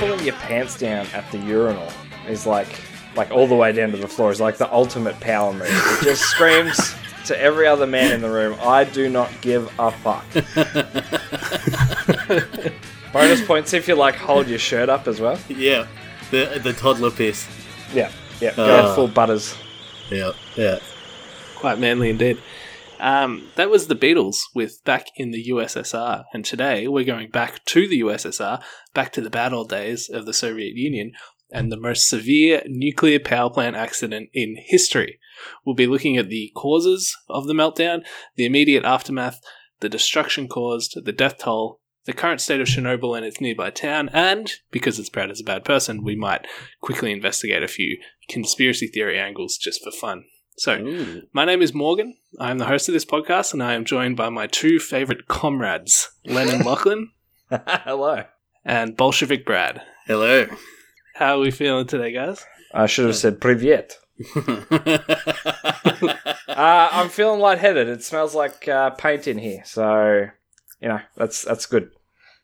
pulling your pants down at the urinal is like like all the way down to the floor is like the ultimate power move. It just screams to every other man in the room, I do not give a fuck. Bonus points if you like hold your shirt up as well. Yeah, the the toddler piss. Yeah, yeah, go Ah. full butters. Yeah, yeah. Quite manly indeed. Um, that was the Beatles with Back in the USSR. And today we're going back to the USSR, back to the bad old days of the Soviet Union and the most severe nuclear power plant accident in history. We'll be looking at the causes of the meltdown, the immediate aftermath, the destruction caused, the death toll, the current state of Chernobyl and its nearby town, and because it's Brad is a bad person, we might quickly investigate a few conspiracy theory angles just for fun. So, Ooh. my name is Morgan. I am the host of this podcast, and I am joined by my two favorite comrades, Len and Lachlan, Hello. and Bolshevik Brad. Hello. How are we feeling today, guys? I should have said privyet. Uh, I'm feeling lightheaded. It smells like uh, paint in here, so you know that's that's good.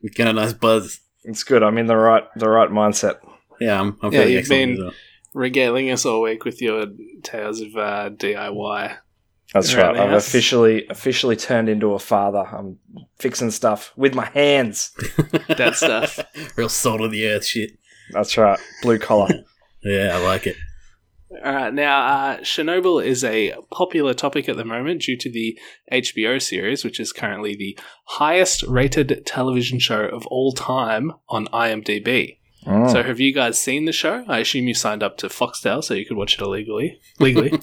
We get a nice buzz. It's good. I'm in the right the right mindset. Yeah, I'm, I'm Yeah, feeling you've excellent been- as well. Regaling us all week with your tales of uh, DIY. That's right. I've house. officially officially turned into a father. I'm fixing stuff with my hands. That stuff. Real salt of the earth shit. That's right. Blue collar. Yeah, I like it. All right, now uh, Chernobyl is a popular topic at the moment due to the HBO series, which is currently the highest rated television show of all time on IMDb. Mm. So, have you guys seen the show? I assume you signed up to Foxtel so you could watch it illegally. Legally,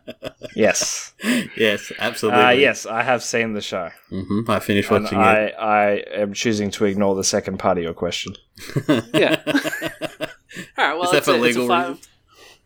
yes. yes, absolutely. Uh, yes, I have seen the show. hmm I finished And watching I, I am choosing to ignore the second part of your question. yeah. All right. Well, Is that it's, for a, it's legal a five. reasons?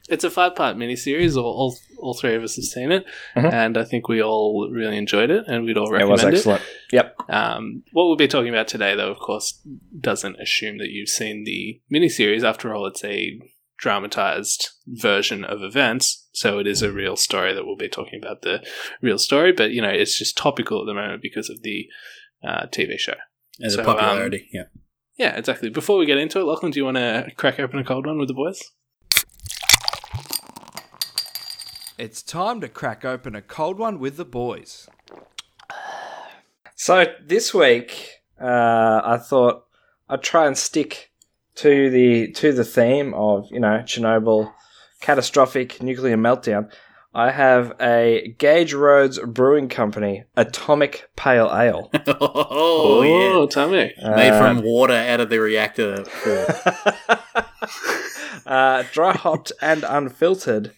It's a five-part miniseries. All, all all three of us have seen it, Mhm. and I think we all really enjoyed it, and we'd all recommend It It was recommend it. excellent. Yep. Um, what we'll be talking about today, though, of course, doesn't assume that you've seen the miniseries. After all, it's a dramatized version of events, so it is a real story that we'll be talking about the real story. But you know, it's just topical at the moment because of the uh, TV show. And So, the um, popularity, yeah. Yeah, exactly. Before we get into it, Lachlan, do you want to crack open a cold one with the boys? It's time to crack open a cold one with the boys. So this week, uh, I thought I'd try and stick to the to the theme of you know Chernobyl, catastrophic nuclear meltdown. I have a Gage Roads Brewing Company Atomic Pale Ale. oh, yeah. tell me. Made Uh, from water out of the reactor. core. uh, dry hopped and unfiltered.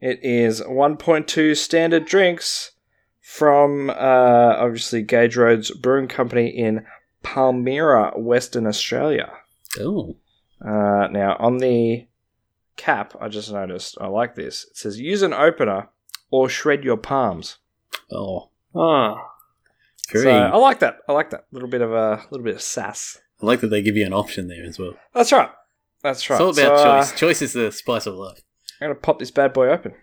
It is 1.2 standard drinks from uh, obviously Gage Roads Brewing Company in Palmyra, Western Australia. oh. Uh, now, on the cap, I just noticed, I like this. It says use an opener or shred your palms. Oh. Oh, Very. So I like that. I like that. A little bit of a little bit of sass. I like that they give you an option there as well. That's right. That's right. It's all about So, uh, choice. Choice is the spice of life. I'm gonna pop this bad boy open.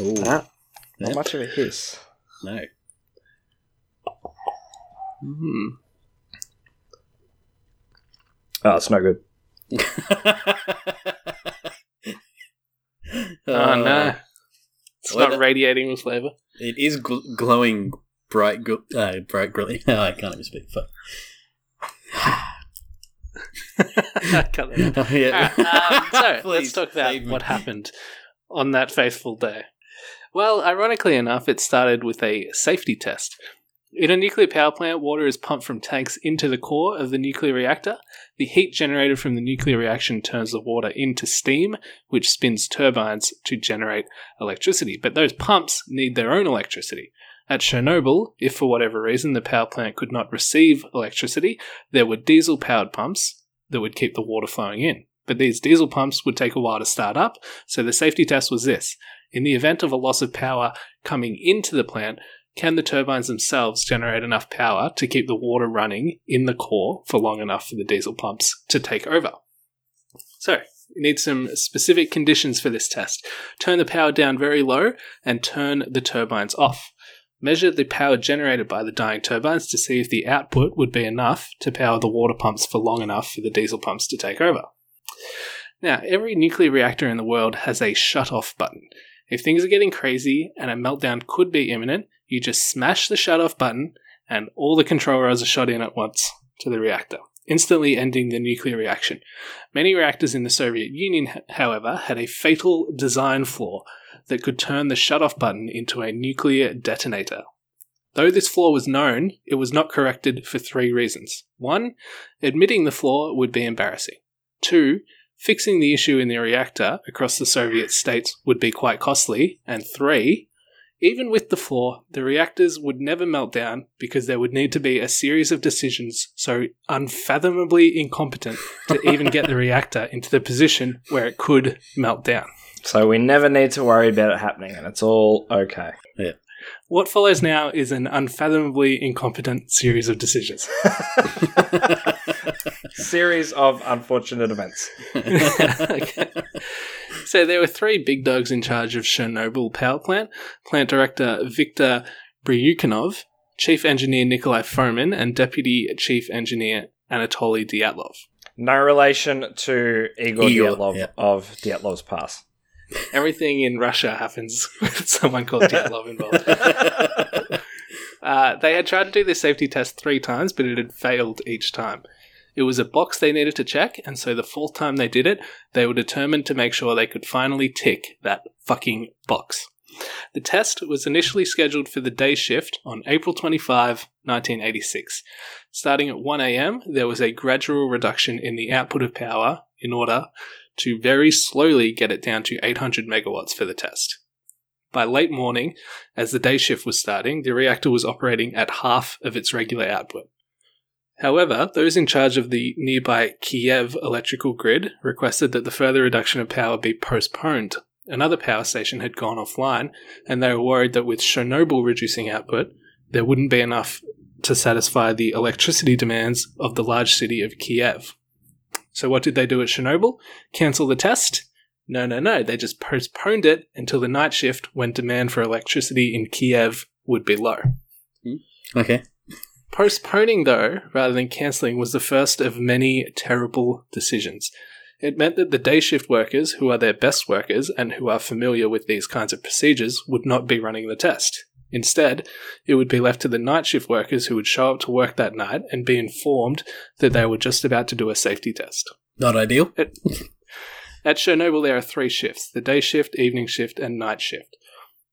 Ooh. Ah. Not Yep. much of a hiss. No. Hmm. Oh, it's no good. oh no, it's well, not that- radiating with flavor. It is gl- glowing bright, gl- uh, bright grilly. Oh, I can't even speak. Fuck. Cut that out. Oh, yeah. Alright, um, so let's talk about what happened on that faithful day. Well, ironically enough, it started with a safety test. In a nuclear power plant, water is pumped from tanks into the core of the nuclear reactor. The heat generated from the nuclear reaction turns the water into steam, which spins turbines to generate electricity. But those pumps need their own electricity. At Chernobyl, if for whatever reason the power plant could not receive electricity, there were diesel powered pumps that would keep the water flowing in. But these diesel pumps would take a while to start up, so the safety test was this. In the event of a loss of power coming into the plant, can the turbines themselves generate enough power to keep the water running in the core for long enough for the diesel pumps to take over? So, you need some specific conditions for this test. Turn the power down very low and turn the turbines off. Measure the power generated by the dying turbines to see if the output would be enough to power the water pumps for long enough for the diesel pumps to take over. Now, every nuclear reactor in the world has a shut off button. If things are getting crazy and a meltdown could be imminent, you just smash the shut off button and all the control rods are shot in at once to the reactor, instantly ending the nuclear reaction. Many reactors in the Soviet Union, however, had a fatal design flaw that could turn the shut off button into a nuclear detonator. Though this flaw was known, it was not corrected for three reasons. One, admitting the flaw would be embarrassing. Two, fixing the issue in the reactor across the Soviet states would be quite costly. And three, even with the flaw, the reactors would never melt down because there would need to be a series of decisions so unfathomably incompetent to even get the reactor into the position where it could melt down. So we never need to worry about it happening, and it's all okay. Yeah. What follows now is an unfathomably incompetent series of decisions. Series of unfortunate events. Okay. So there were three big dogs in charge of Chernobyl power plant: plant director Viktor Bryukhanov, chief engineer Nikolai Fomin, and deputy chief engineer Anatoly Dyatlov. No relation to Igor, Igor, Dyatlov yeah. of Dyatlov's Pass. Everything in Russia happens with someone called Dyatlov involved. Uh, they had tried to do this safety test three times, but it had failed each time. It was a box they needed to check, and so the fourth time they did it, they were determined to make sure they could finally tick that fucking box. The test was initially scheduled for the day shift on April 25, 1986. Starting at 1am, there was a gradual reduction in the output of power in order to very slowly get it down to 800 megawatts for the test. By late morning, as the day shift was starting, the reactor was operating at half of its regular output. However, those in charge of the nearby Kiev electrical grid requested that the further reduction of power be postponed. Another power station had gone offline, and they were worried that with Chernobyl reducing output, there wouldn't be enough to satisfy the electricity demands of the large city of Kiev. So, what did they do at Chernobyl? Cancel the test? No, no, no. They just postponed it until the night shift when demand for electricity in Kiev would be low. Hmm. okay. Postponing, though, rather than cancelling, was the first of many terrible decisions. It meant that the day shift workers, who are their best workers and who are familiar with these kinds of procedures, would not be running the test. Instead, it would be left to the night shift workers who would show up to work that night and be informed that they were just about to do a safety test. Not ideal. At Chernobyl, there are three shifts the day shift, evening shift, and night shift.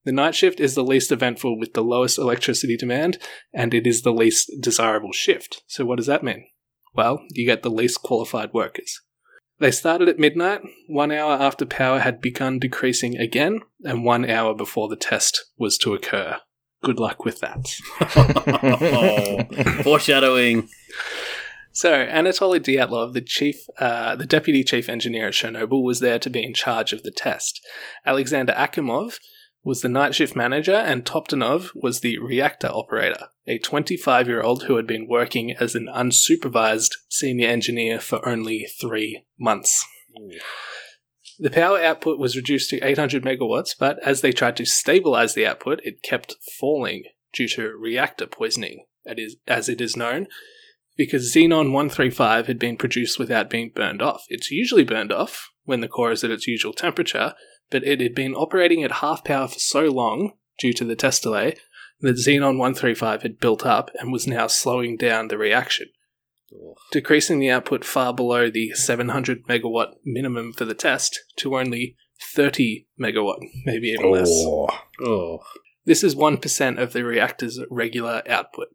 The night shift is the least eventful with the lowest electricity demand, and it is the least desirable shift. So, what does that mean? Well, you get the least qualified workers. They started at midnight, one hour after power had begun decreasing again, and one hour before the test was to occur. Good luck with that. oh, foreshadowing. So Anatoly Dyatlov, the chief, uh, the deputy chief engineer at Chernobyl, was there to be in charge of the test. Alexander Akimov was the night shift manager, and Toptunov was the reactor operator, a 25-year-old who had been working as an unsupervised senior engineer for only three months. The power output was reduced to 800 megawatts, but as they tried to stabilize the output, it kept falling due to reactor poisoning, as it is known, because Xenon 135 had been produced without being burned off. It's usually burned off when the core is at its usual temperature, but it had been operating at half power for so long due to the test delay that Xenon 135 had built up and was now slowing down the reaction, decreasing the output far below the 700 megawatt minimum for the test to only 30 megawatt, maybe even less. Oh. This is 1% of the reactor's regular output.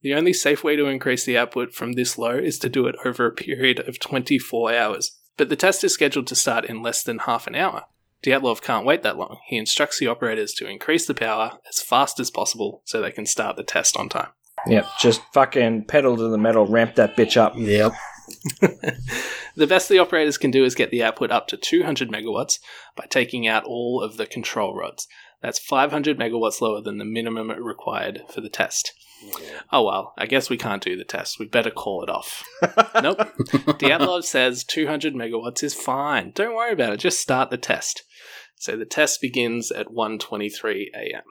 The only safe way to increase the output from this low is to do it over a period of 24 hours. But the test is scheduled to start in less than half an hour. Dyatlov can't wait that long. He instructs the operators to increase the power as fast as possible so they can start the test on time. Yep, just fucking pedal to the metal, ramp that bitch up. Yep. The best the operators can do is get the output up to 200 megawatts by taking out all of the control rods. That's 500 megawatts lower than the minimum required for the test. Oh well, I guess we can't do the test. We better call it off. nope. Dyatlov says 200 megawatts is fine. Don't worry about it. Just start the test. So the test begins at 1:23 a.m.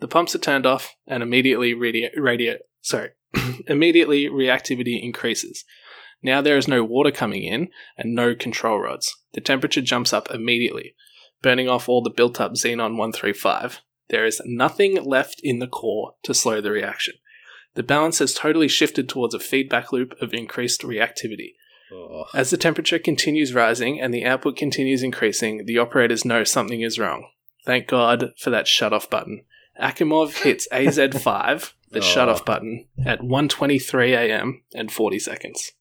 The pumps are turned off, and immediately radio, radio sorry, immediately reactivity increases. Now there is no water coming in and no control rods. The temperature jumps up immediately, burning off all the built up xenon 135. There is nothing left in the core to slow the reaction. The balance has totally shifted towards a feedback loop of increased reactivity. Oh. As the temperature continues rising and the output continues increasing, the operators know something is wrong. Thank God for that shut off button. Akimov hits AZ5, the Oh. shut off button, at 1:23 a.m. and 40 seconds.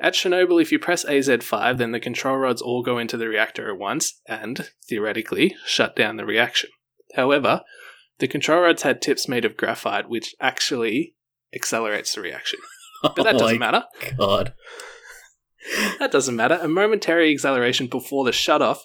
At Chernobyl, if you press AZ5, then the control rods all go into the reactor at once and, theoretically, shut down the reaction. However, the control rods had tips made of graphite, which actually accelerates the reaction. But that Oh doesn't my matter. God. That doesn't matter. A momentary acceleration before the shutoff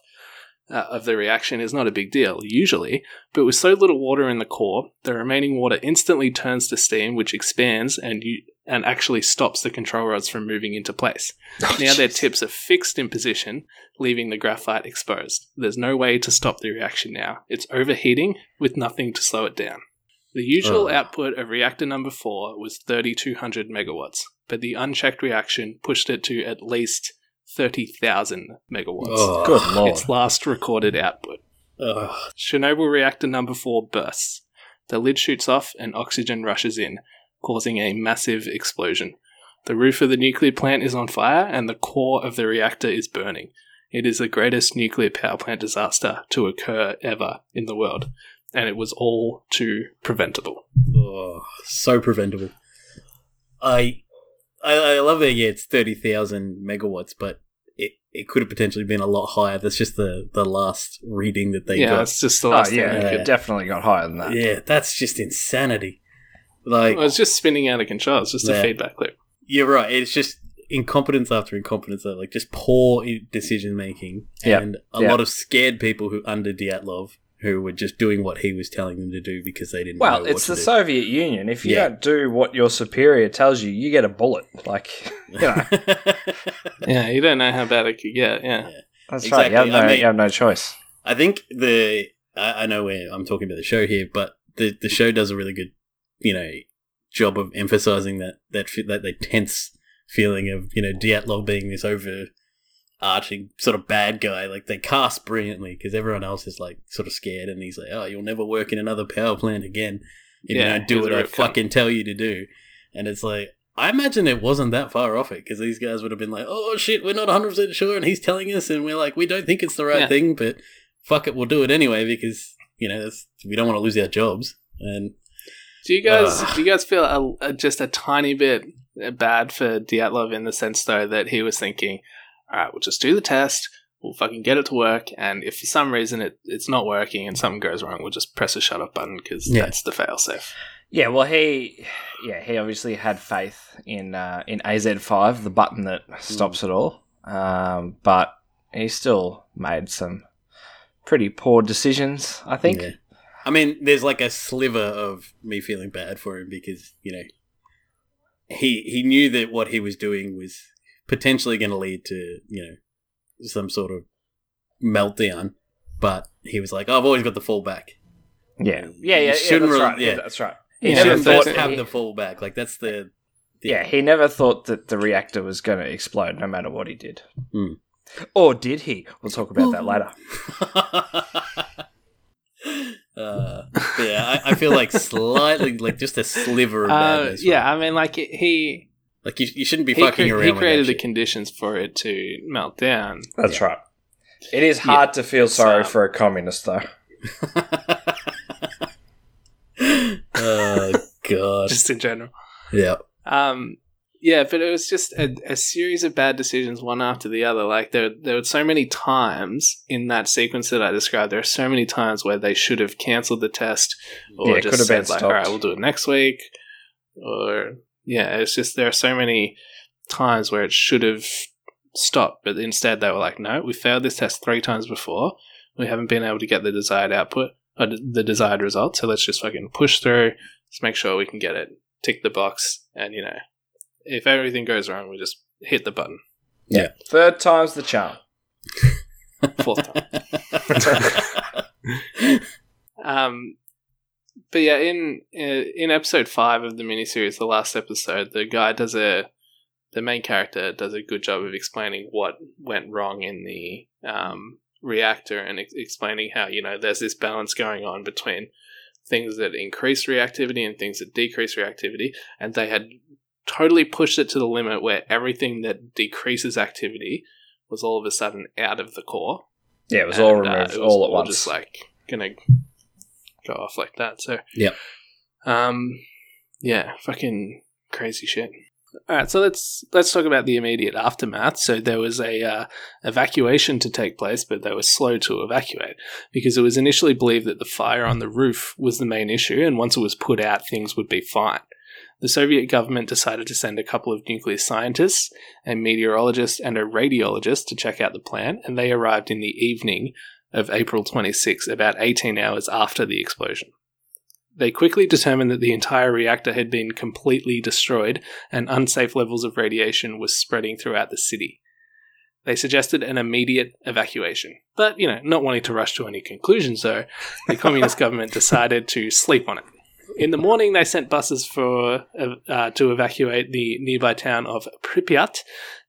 uh, of the reaction is not a big deal, usually, but with so little water in the core, the remaining water instantly turns to steam, which expands and you, and actually stops the control rods from moving into place. now their tips are fixed in position, leaving the graphite exposed. There's no way to stop the reaction now. It's overheating with nothing to slow it down. The usual Oh. output of reactor number 4 was 3200 megawatts, but the unchecked reaction pushed it to at least 30,000 megawatts. Oh. Good lord. Its last recorded output. Oh. Chernobyl reactor number 4 bursts. The lid shoots off and oxygen rushes in, causing a massive explosion. The roof of the nuclear plant is on fire and the core of the reactor is burning. It is the greatest nuclear power plant disaster to occur ever in the world, and it was all too preventable. Oh, so preventable. I, I, I love that. Yeah, it's thirty thousand megawatts, but it, it could have potentially been a lot higher. That's just the, the last reading that they yeah, got. that's just the Oh, yeah, thing. Yeah. it definitely got higher than that. Yeah, that's just insanity. Like Well, it's just spinning out of control. It's just Yeah. a feedback loop. you're right. It's just incompetence after incompetence, like just poor decision making, Yeah. and a Yeah. lot of scared people who under Dyatlov who were just doing what he was telling them to do because they didn't. Well, know it's what the to Soviet Union. If you Yeah. don't do what your superior tells you, you get a bullet. Like, you know. Yeah, you don't know how bad it could get. Yeah. that's right. Exactly. You have, no, I mean- you have no choice. I think the I, I know where I'm talking about the show here, but the the show does a really good, you know, job of emphasizing that that fe- that tense feeling of you know Dyatlov being this overarching sort of bad guy. Like they cast brilliantly because everyone else is like sort of scared, and he's like, "Oh, you'll never work in another power plant again if Yeah, you don't do what I cunt. fucking tell you to do." And it's like. I imagine it wasn't that far off it because these guys would have been like, "Oh shit, we're not 100 percent sure," and he's telling us, and we're like, "We don't think it's the right Yeah. thing, but fuck it, we'll do it anyway because you know that's, we don't want to lose our jobs." And Do you guys Ugh. do you guys feel a, a, just a tiny bit bad for Dyatlov in the sense though that he was thinking, all right, we'll just do the test, we'll fucking get it to work, and if for some reason it, it's not working and something goes wrong, we'll just press a shut off button because Yeah. that's the failsafe. Yeah, well, he, yeah, he obviously had faith in uh, in AZ5, the button that stops it all. Um, but he still made some pretty poor decisions. I think. yeah. I mean, there's like a sliver of me feeling bad for him because you know he he knew that what he was doing was potentially going to lead to you know some sort of meltdown, but he was like, "I've always got the fallback." Yeah, yeah, yeah, yeah. shouldn't That's really- right. yeah. Yeah, that's right. He He never shouldn't thought. just have the fallback. Like that's the, the yeah, he never thought that the reactor was going to explode, no matter what he did. Hmm. Or did he? We'll talk about that later. uh, yeah, I, I feel like slightly, like just a sliver of Uh, badness. yeah, I mean, like he like you, you shouldn't be he, fucking cre- around. he with created that the shit. conditions for it to melt down. That's right. It is hard to feel sorry um, for a communist, though. oh god. Just in general. yeah. Um, yeah, but it was just a, a series of bad decisions, one after the other. Like there, there were so many times in that sequence that I described. There are so many times where they should have cancelled the test, or Yeah, it just could have been said like, stopped. "All right, we'll do it next week," or yeah, it's just there are so many times where it should have stopped, but instead they were like, "No, we failed this test three times before. We haven't been able to get the desired output, or the desired result. So let's just fucking push through. Let's make sure we can get it." tick the box, and you know, if everything goes wrong, we just hit the button. Yeah. Third time's the charm. Fourth time. Um, but yeah, in uh, in episode five of the miniseries, the last episode, the guy does a the main character does a good job of explaining what went wrong in the um, reactor and ex- explaining how you know there's this balance going on between things that increase reactivity and things that decrease reactivity, and they had totally pushed it to the limit where everything that decreases activity was all of a sudden out of the core. Yeah, it was all And, uh, removed it was all at once. Just like gonna go off like that. So yeah, um, yeah, fucking crazy shit. All right, so let's let's talk about the immediate aftermath. So there was a uh, evacuation to take place, but they were slow to evacuate because it was initially believed that the fire on the roof was the main issue, and once it was put out, things would be fine. The Soviet government decided to send a couple of nuclear scientists, a meteorologist, and a radiologist to check out the plant, and they arrived in the evening of April 26, about 18 hours after the explosion. They quickly determined that the entire reactor had been completely destroyed and unsafe levels of radiation was spreading throughout the city. They suggested an immediate evacuation. But, you know, not wanting to rush to any conclusions, though, the communist government decided to sleep on it. In the morning, they sent buses for uh, to evacuate the nearby town of Pripyat,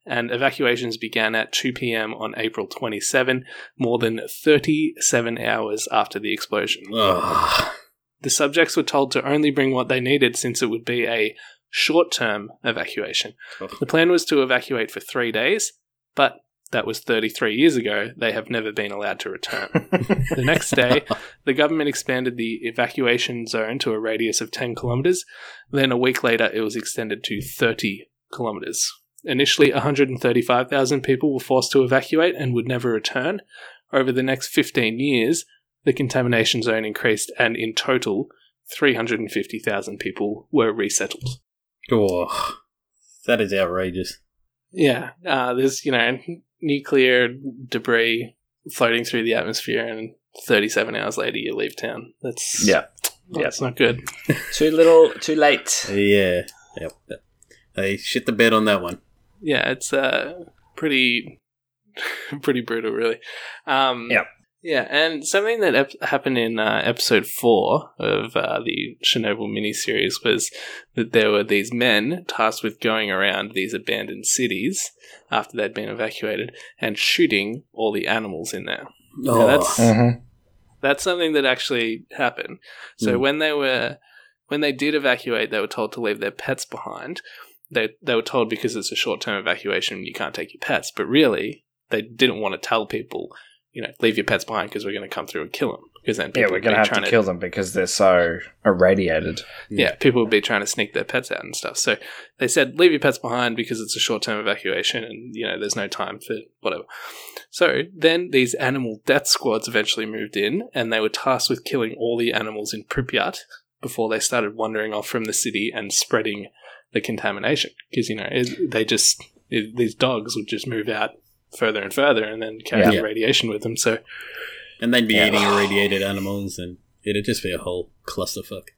and evacuations began at 2 p.m. on April 27, more than 37 hours after the explosion. Ugh. The subjects were told to only bring what they needed since it would be a short term evacuation. Ugh. The plan was to evacuate for three days, but that was 33 years ago. They have never been allowed to return. the next day, the government expanded the evacuation zone to a radius of 10 kilometers. Then a week later, it was extended to 30 kilometers. Initially, 135,000 people were forced to evacuate and would never return. Over the next 15 years, the contamination zone increased, and in total, 350,000 people were resettled. Oh, that is outrageous. Yeah, uh, there's, you know, nuclear debris floating through the atmosphere, and 37 hours later, you leave town. That's, yeah. well, that's not good. Too little, too late. Yeah. Yep. They shit the bed on that one. Yeah, it's uh, pretty, pretty brutal, really. Um, Yep. Yeah, and something that ep- happened in uh, episode four of uh, the Chernobyl miniseries was that there were these men tasked with going around these abandoned cities after they'd been evacuated and shooting all the animals in there. Oh, that's- Mm-hmm. That's something that actually happened. So Mm. when they were when they did evacuate, they were told to leave their pets behind. They they were told because it's a short term evacuation, you can't take your pets. But really, they didn't want to tell people, you know, leave your pets behind because we're going to come through and kill them. Because then people Yeah, we're going to have to kill them because they're so irradiated. yeah, people would be trying to sneak their pets out and stuff. So they said, leave your pets behind because it's a short term evacuation and, you know, there's no time for whatever. So then these animal death squads eventually moved in and they were tasked with killing all the animals in Pripyat before they started wandering off from the city and spreading the contamination. Because, you know, it, they just, it, these dogs would just move out further and further and then carry Yeah. the radiation with them. So, and they'd be Yeah. eating irradiated animals, and it'd just be a whole clusterfuck.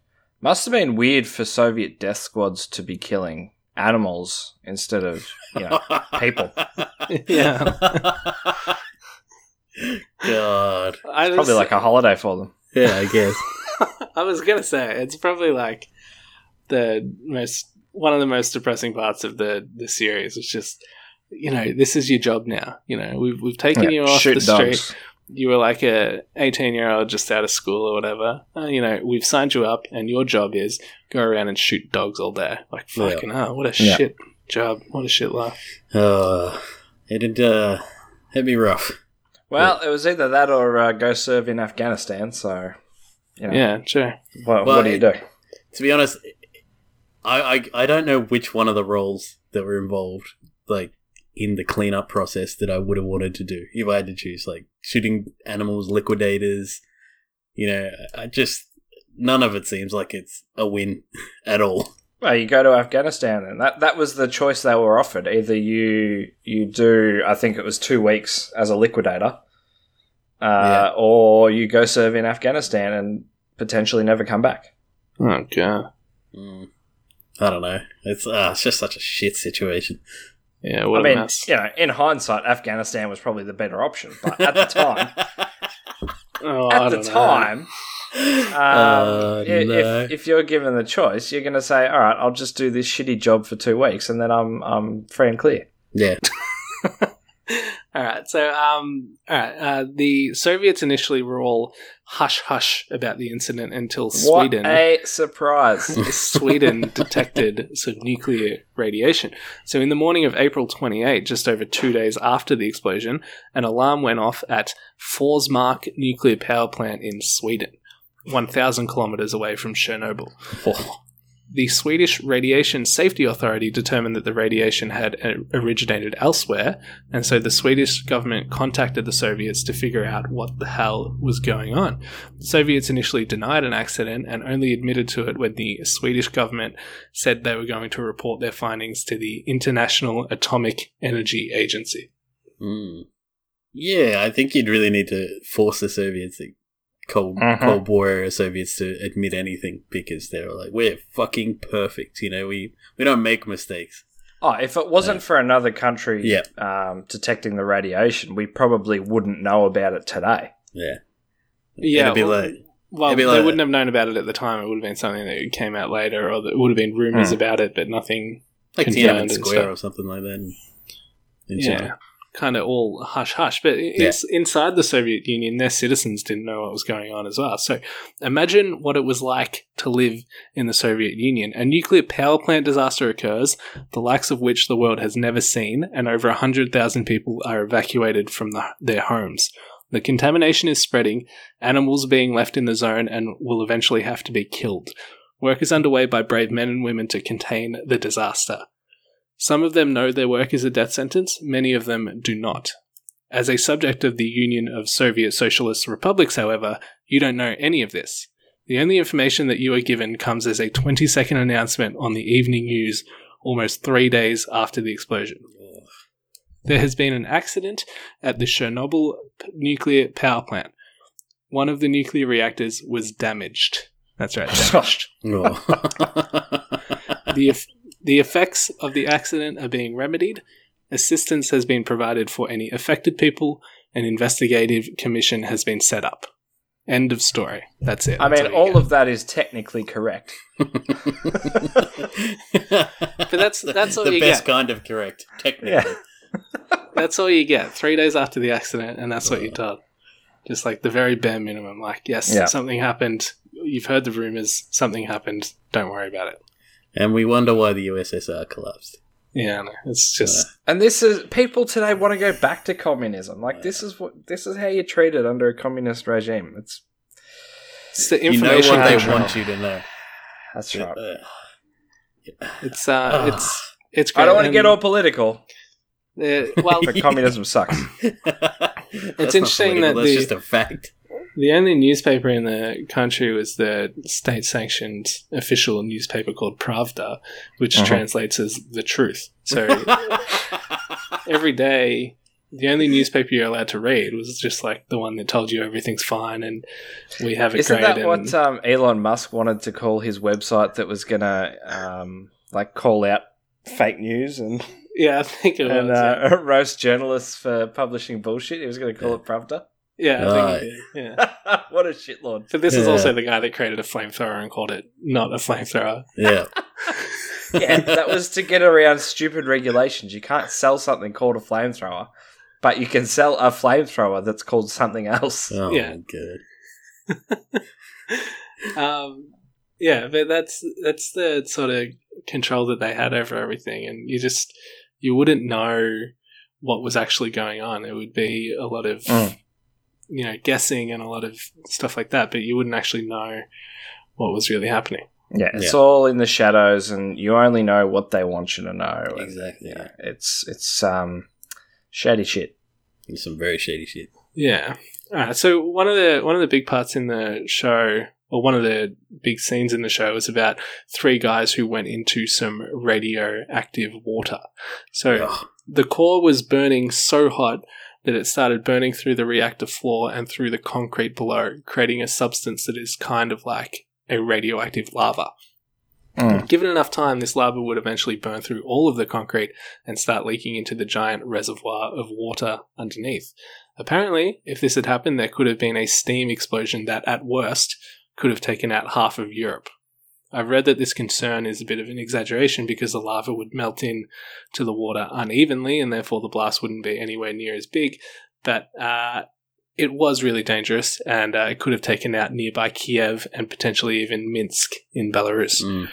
Must have been weird for Soviet death squads to be killing animals instead of, you know, people. yeah. God. I Probably like a holiday for them. Yeah, I guess. I was gonna say it's probably like the most one of the most depressing parts of the the series. It's just you know this is your job now. You know we've we've taken Yeah, you off shoot the street. You were like a eighteen year old just out of school or whatever. Uh, you know we've signed you up, and your job is go around and shoot dogs all day. Like Yeah. fucking hell, what a Yeah. shit job. What a shit life. Uh, it'd, uh, it'd be rough. Well, it was either that or uh, go serve in Afghanistan. So, you know, Yeah, sure. what, Well, what do you do? To be honest, I, I, I don't know which one of the roles that were involved, like, in the cleanup process that I would have wanted to do if I had to choose, like, shooting animals, liquidators, you know, I just, none of it seems like it's a win at all. Well, you go to Afghanistan, and that that was the choice they were offered. Either you you do, I think it was two weeks as a liquidator, uh, Yeah. or you go serve in Afghanistan and potentially never come back. Oh god. Mm. I don't know. It's, uh, it's just such a shit situation. Yeah. What I a mean, mess. you know, in hindsight, Afghanistan was probably the better option, but at the time, Oh, I at the don't know. time, Um, i- if, no. if you're given the choice, you're going to say, "All right, I'll just do this shitty job for two weeks, and then I'm I'm free and clear." Yeah. All right. So, um, all right. Uh, the Soviets initially were all hush hush about the incident until Sweden. What a surprise! Sweden detected some nuclear radiation. So, in the morning of April 28, just over two days after the explosion, an alarm went off at Forsmark nuclear power plant in Sweden, 1,000 kilometers away from Chernobyl. Oh, The Swedish Radiation Safety Authority determined that the radiation had uh, originated elsewhere, and so the Swedish government contacted the Soviets to figure out what the hell was going on. The Soviets initially denied an accident and only admitted to it when the Swedish government said they were going to report their findings to the International Atomic Energy Agency. mm. Yeah, I think you'd really need to force the Soviets, the Cold Mhm. Cold War era Soviets, to admit anything because they're like, we're fucking perfect. You know, we we don't make mistakes. oh, if it wasn't for another country Yeah. um, detecting the radiation, we probably wouldn't know about it today. Yeah. Yeah, It'd be well- like, Well, It'd be they like- wouldn't have known about it at the time. It would have been something that came out later, or that would have been rumors Hmm. about it, but nothing like confirmed Tiananmen and Square stuff. or something like that. In, in yeah, China. Kind of all hush hush. But it's inside the Soviet Union, their citizens didn't know what was going on as well. So imagine what it was like to live in the Soviet Union. A nuclear power plant disaster occurs, the likes of which the world has never seen, and over 100,000 people are evacuated from the, their homes. The contamination is spreading, animals are being left in the zone and will eventually have to be killed. Work is underway by brave men and women to contain the disaster. Some of them know their work is a death sentence, many of them do not. As a subject of the Union of Soviet Socialist Republics, however, you don't know any of this. The only information that you are given comes as a 20 second announcement on the evening news almost three days after the explosion. There has been an accident at the Chernobyl nuclear power plant. One of the nuclear reactors was damaged. That's right, damaged. Oh. the, the effects of the accident are being remedied. Assistance has been provided for any affected people. An investigative commission has been set up. End of story. That's it. I That's mean, you all get. of that is technically correct. But that's that's all the you best get. kind of correct, technically. Yeah. That's all you get. Three days after the accident, and that's what you're uh. told. Just like the very bare minimum. Like, yes, Yeah. something happened. You've heard the rumors. Something happened. Don't worry about it. And we wonder why the USSR collapsed. Yeah, no, it's just And this is people today want to go back to communism. Like this is what this is how you're treated under a communist regime. It's it's the You know information what they control. want you to know. that's right. It's uh, Ah. it's it's. Great. I don't want to get all political, uh, well, but communism sucks. it's interesting that that's the- just a fact. The only newspaper in the country was the state sanctioned official newspaper called Pravda, which Uh-huh. translates as the truth. So every day, the only newspaper you're allowed to read was just like the one that told you everything's fine and we have it Isn't great. that and, what um, Elon Musk wanted to call his website that was gonna um, like call out fake news and yeah, I think it and was. uh, roast journalists for publishing bullshit? He was going to call it Pravda. Yeah, Right. think yeah. what a shitlord! But this is also the guy that created a flamethrower and called it not a flamethrower. Yeah. Yeah, that was to get around stupid regulations. You can't sell something called a flamethrower, but you can sell a flamethrower that's called something else. Oh, Yeah. good. um, yeah, but that's that's the sort of control that they had over everything, and you just you wouldn't know what was actually going on. It would be a lot of Mm. You know guessing and a lot of stuff like that, but you wouldn't actually know what was really happening. Yeah, it's Yeah. all in the shadows, and you only know what they want you to know. and, Exactly. yeah, it's it's um shady shit. It's some very shady shit. Yeah. All right. So one of the one of the big parts in the show, or one of the big scenes in the show, is about three guys who went into some radioactive water. So Ugh. the core was burning so hot that it started burning through the reactor floor and through the concrete below, creating a substance that is kind of like a radioactive lava. Mm. Given enough time, this lava would eventually burn through all of the concrete and start leaking into the giant reservoir of water underneath. Apparently, if this had happened, there could have been a steam explosion that, at worst, could have taken out half of Europe. I've read that this concern is a bit of an exaggeration because the lava would melt in to the water unevenly and therefore the blast wouldn't be anywhere near as big. But uh, it was really dangerous and uh, it could have taken out nearby Kiev and potentially even Minsk in Belarus. Mm.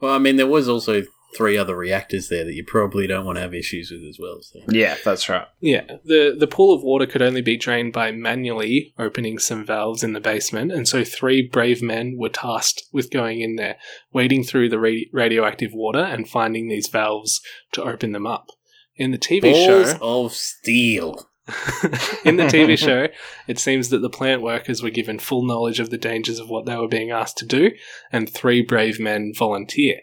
Well, I mean, there was also three other reactors there that you probably don't want to have issues with as well. So. Yeah, that's right. Yeah, the the pool of water could only be drained by manually opening some valves in the basement, and so three brave men were tasked with going in there, wading through the radi- radioactive water, and finding these valves to open them up. In the TV Balls show, of steel. in the TV show, it seems that the plant workers were given full knowledge of the dangers of what they were being asked to do, and three brave men volunteer.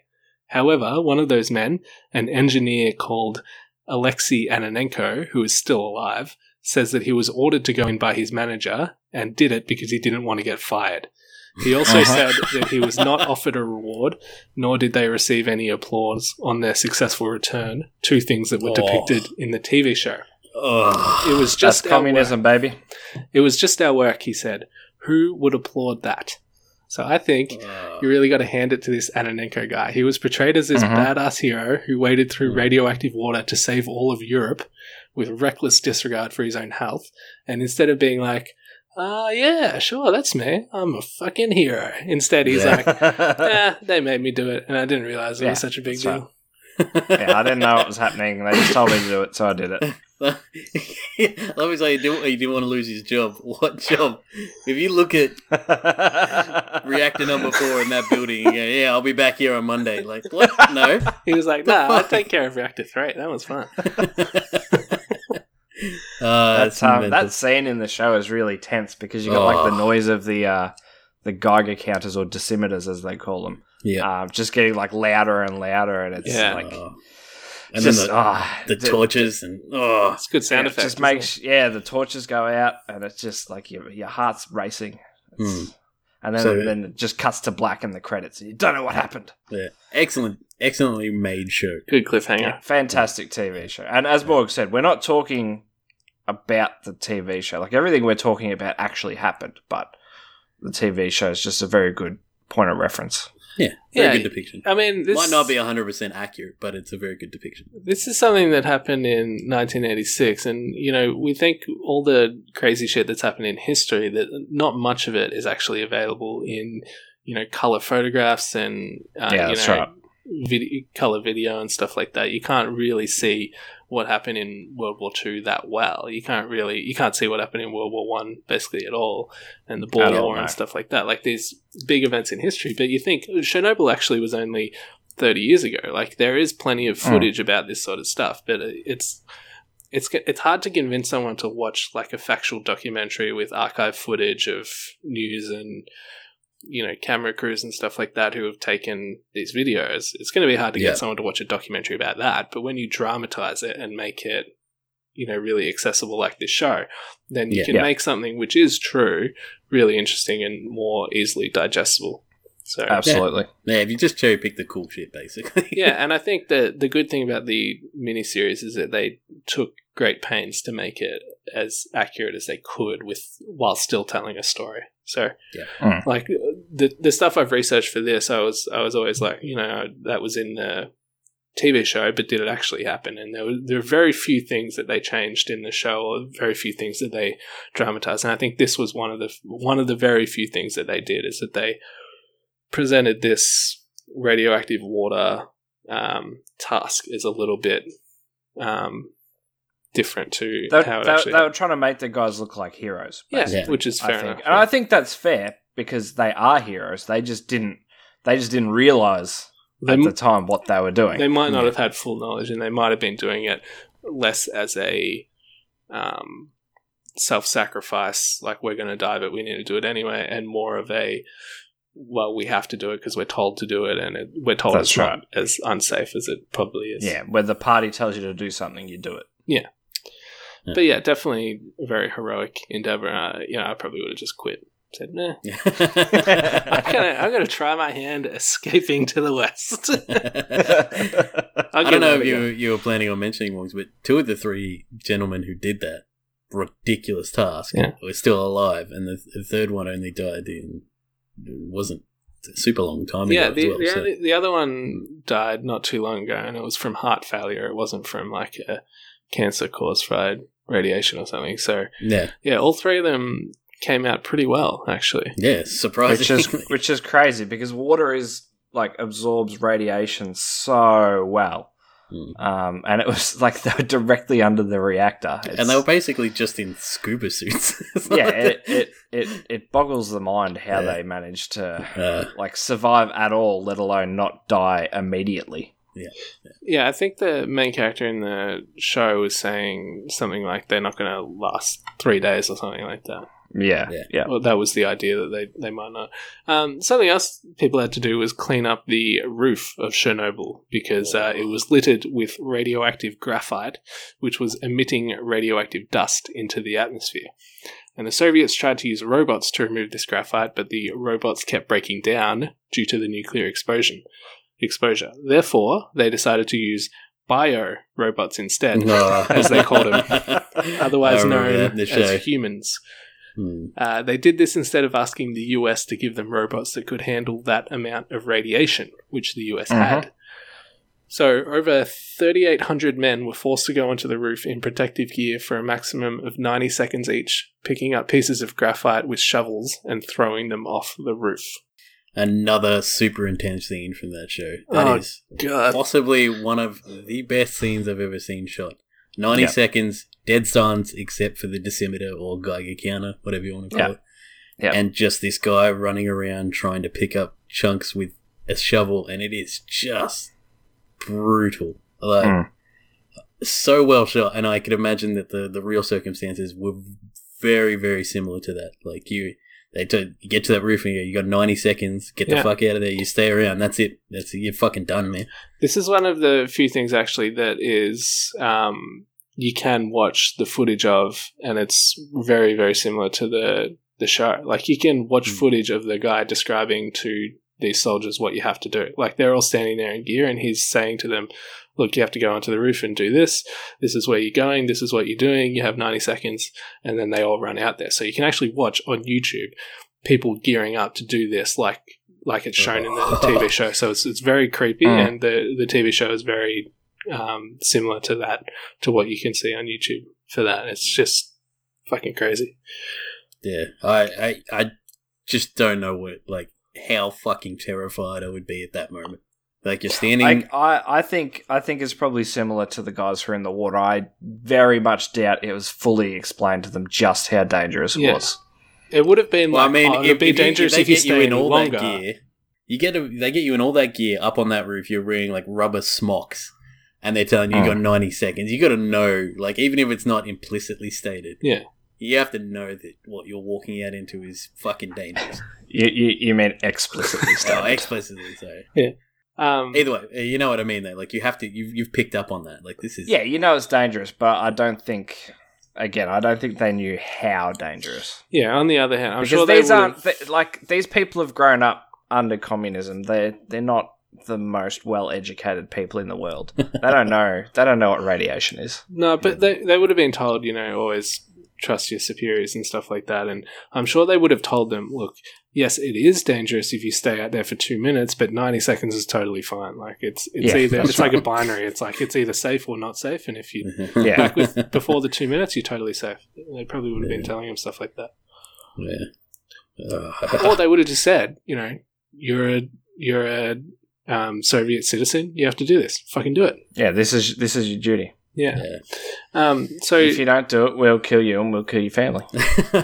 However, one of those men, an engineer called Alexei Ananenko, who is still alive, says that he was ordered to go in by his manager and did it because he didn't want to get fired. He also Uh-huh. said that he was not offered a reward, nor did they receive any applause on their successful return, two things that were Oh. depicted in the TV show. Ugh. It was Just just our communism, baby. it was just our work, he said. Who would applaud that? So I think Ugh. you really got to hand it to this Ananenko guy. He was portrayed as this Mhm. badass hero who waded through Mhm. radioactive water to save all of Europe with reckless disregard for his own health. And instead of being like, uh, yeah, sure, that's me. I'm a fucking hero. Instead, he's Yeah. like, eh, they made me do it, and I didn't realize it Yeah, was such a big deal. right. yeah, I didn't know what was happening. They just told me to do it, so I did it. Love is like he didn't, he didn't want to lose his job. What job? If you look at reactor number four in that building, you go, yeah, I'll be back here on Monday. Like, what? No. He was like, The nah, I'd fuck? take care of Reactor 3. That was fun. Uh, That's, um, that scene in the show is really tense because you got like the Oh. noise of the uh, the Geiger counters or dosimeters as they call them, yeah. um, just getting like louder and louder, and it's Yeah. like Oh. And then the, ah, the d- torches and oh, It's good sound yeah, it effects. just isn't it? makes yeah the torches go out, and it's just like your your heart's racing, Hmm. and then So- then it just cuts to black in the credits, and you don't know what happened. yeah. excellent, excellently made show. Good cliffhanger. Yeah, fantastic TV show. And as Morg said, we're not talking about the TV show. Like everything we're talking about actually happened, but the TV show is just a very good point of reference. Yeah, very Yeah, good depiction. I mean, this Might not be hundred percent accurate, but it's a very good depiction. This is something that happened in 1986, and you know we think all the crazy shit that's happened in history that not much of it is actually available in you know color photographs and uh, Yeah, you know right. video, color video and stuff like that. You can't really see what happened in World War Two that well. You can't really you can't see what happened in World War One basically at all, and the Boer War no. and stuff like that. Like these big events in history, but you think Chernobyl actually was only 30 years ago. Like there is plenty of Mm. footage about this sort of stuff, but it's it's it's hard to convince someone to watch like a factual documentary with archive footage of news and you know camera crews and stuff like that who have taken these videos. It's going to be hard to Yeah. get someone to watch a documentary about that, but when you dramatize it and make it you know really accessible like this show, then you Yeah. can Yeah. make something which is true really interesting and more easily digestible. So Absolutely. Yeah, if you just cherry pick the cool shit, basically. yeah, and I think that the good thing about the miniseries is that they took great pains to make it as accurate as they could with while still telling a story. So, Yeah. Mm. like the the stuff I've researched for this, I was I was always like, you know, that was in the TV show, but did it actually happen? And there were there are very few things that they changed in the show, or very few things that they dramatized. And I think this was one of the one of the very few things that they did is that they presented this radioactive water um, task is a little bit um, different to They, how it they- actually. they were trying to make the guys look like heroes. yeah, Yeah. which is fair I think, enough. and I think that's fair because they are heroes. They just didn't. They just didn't realize They at the time what they were doing. They might not Yeah. have had full knowledge, and they might have been doing it less as a um, self-sacrifice, like we're going to die, but we need to do it anyway, and more of a well, we have to do it because we're told to do it, and it, we're told That's it's right. not as unsafe as it probably is. yeah, where the party tells you to do something, you do it. Yeah. But yeah, definitely a very heroic endeavor. Uh, you know, I probably would have just quit. Said, nah. I'm gonna, I'm gonna try my hand escaping to the west. I don't know if you you were planning on mentioning ones, but two of the three gentlemen who did that ridiculous task Yeah. were still alive, and the, the third one only died in wasn't a super long time ago. yeah, as the, well, the, so- the other one died not too long ago, and it was from heart failure. It wasn't from like a cancer caused by radiation or something. So yeah, yeah, all three of them came out pretty well, actually. yeah, which surprising. is which is crazy because water is like absorbs radiation so well. Hmm. Um, and it was like they were directly under the reactor. It's- and they were basically just in scuba suits. Yeah, it, it, it, it boggles the mind how Yeah. they managed to Uh, like survive at all, let alone not die immediately. Yeah, Yeah, I think the main character in the show was saying something like they're not going to last three days or something like that. Yeah, Yeah. yeah. Well, that was the idea that they, they might not. Um, something else people had to do was clean up the roof of Chernobyl because uh, it was littered with radioactive graphite, which was emitting radioactive dust into the atmosphere. And the Soviets tried to use robots to remove this graphite, but the robots kept breaking down due to the nuclear explosion. Exposure. Therefore, they decided to use bio robots instead, no. as they called them, otherwise known the as humans. Hmm. Uh, they did this instead of asking the US to give them robots that could handle that amount of radiation, which the US had. So, over 3,800 men were forced to go onto the roof in protective gear for a maximum of 90 seconds each, picking up pieces of graphite with shovels and throwing them off the roof. Another super intense scene from that show. That Oh, is God. possibly one of the best scenes I've ever seen shot. 90 Yeah. seconds, dead silence except for the dosimeter or Geiger counter, whatever you want to call Yeah. it. Yeah. And just this guy running around trying to pick up chunks with a shovel, and it is just brutal. Like, Mm. so well shot, and I could imagine that the, the real circumstances were very, very similar to that. Like, you. They to you get to that roof and you, go, you got 90 seconds, get the Yeah. fuck out of there, you stay around, that's it. That's You're fucking done, man. This is one of the few things actually that is um, you can watch the footage of, and it's very very similar to the the show. Like you can watch Hmm. footage of the guy describing to these soldiers what you have to do. Like they're all standing there in gear, and he's saying to them, "Look, you have to go onto the roof and do this. This is where you're going. This is what you're doing. You have 90 seconds." And then they all run out there. So you can actually watch on YouTube people gearing up to do this, like like it's shown in the TV show. So it's it's very creepy, Mm. and the the TV show is very um, similar to that to what you can see on YouTube for that. It's just fucking crazy. Yeah, I, I, I just don't know what, like, how fucking terrified I would be at that moment. Like, you're standing. I, I, I think I think it's probably similar to the guys who are in the water. I very much doubt it was fully explained to them just how dangerous it Yeah. was. It would have been well, like, I mean, oh, it'd be if dangerous they if you get stay in all longer. that gear, you get a, they get you in all that gear up on that roof. You're wearing like rubber smocks, and they're telling you you got 90 seconds. You got to know, like, even if it's not implicitly stated, Yeah. you have to know that what you're walking out into is fucking dangerous. You, you, you mean explicitly oh, stated. explicitly so. Um, Either way, uh, you know what I mean. Though, like, you have to, you've, you've picked up on that. Like, this is yeah, you know it's dangerous, but I don't think. Again, I don't think they knew how dangerous. yeah. On the other hand, I'm because sure these would aren't have. th- like these people have grown up under communism. They're they're not the most well educated people in the world. they don't know. They don't know what radiation is. No, but they they would have been told, you know, always trust your superiors and stuff like that. And I'm sure they would have told them, look, yes, it is dangerous if you stay out there for two minutes, but 90 seconds is totally fine. Like it's it's Yeah, either that's it's like a binary. It's like it's either safe or not safe. And if you Yeah. back with before the two minutes, you're totally safe. They probably would have been telling him stuff like that, yeah. or uh, they would have just said, you know, you're a you're a um, Soviet citizen. You have to do this. Fucking do it. Yeah, this is this is your duty. Yeah. Yeah. Um, so If you don't do it, we'll kill you and we'll kill your family.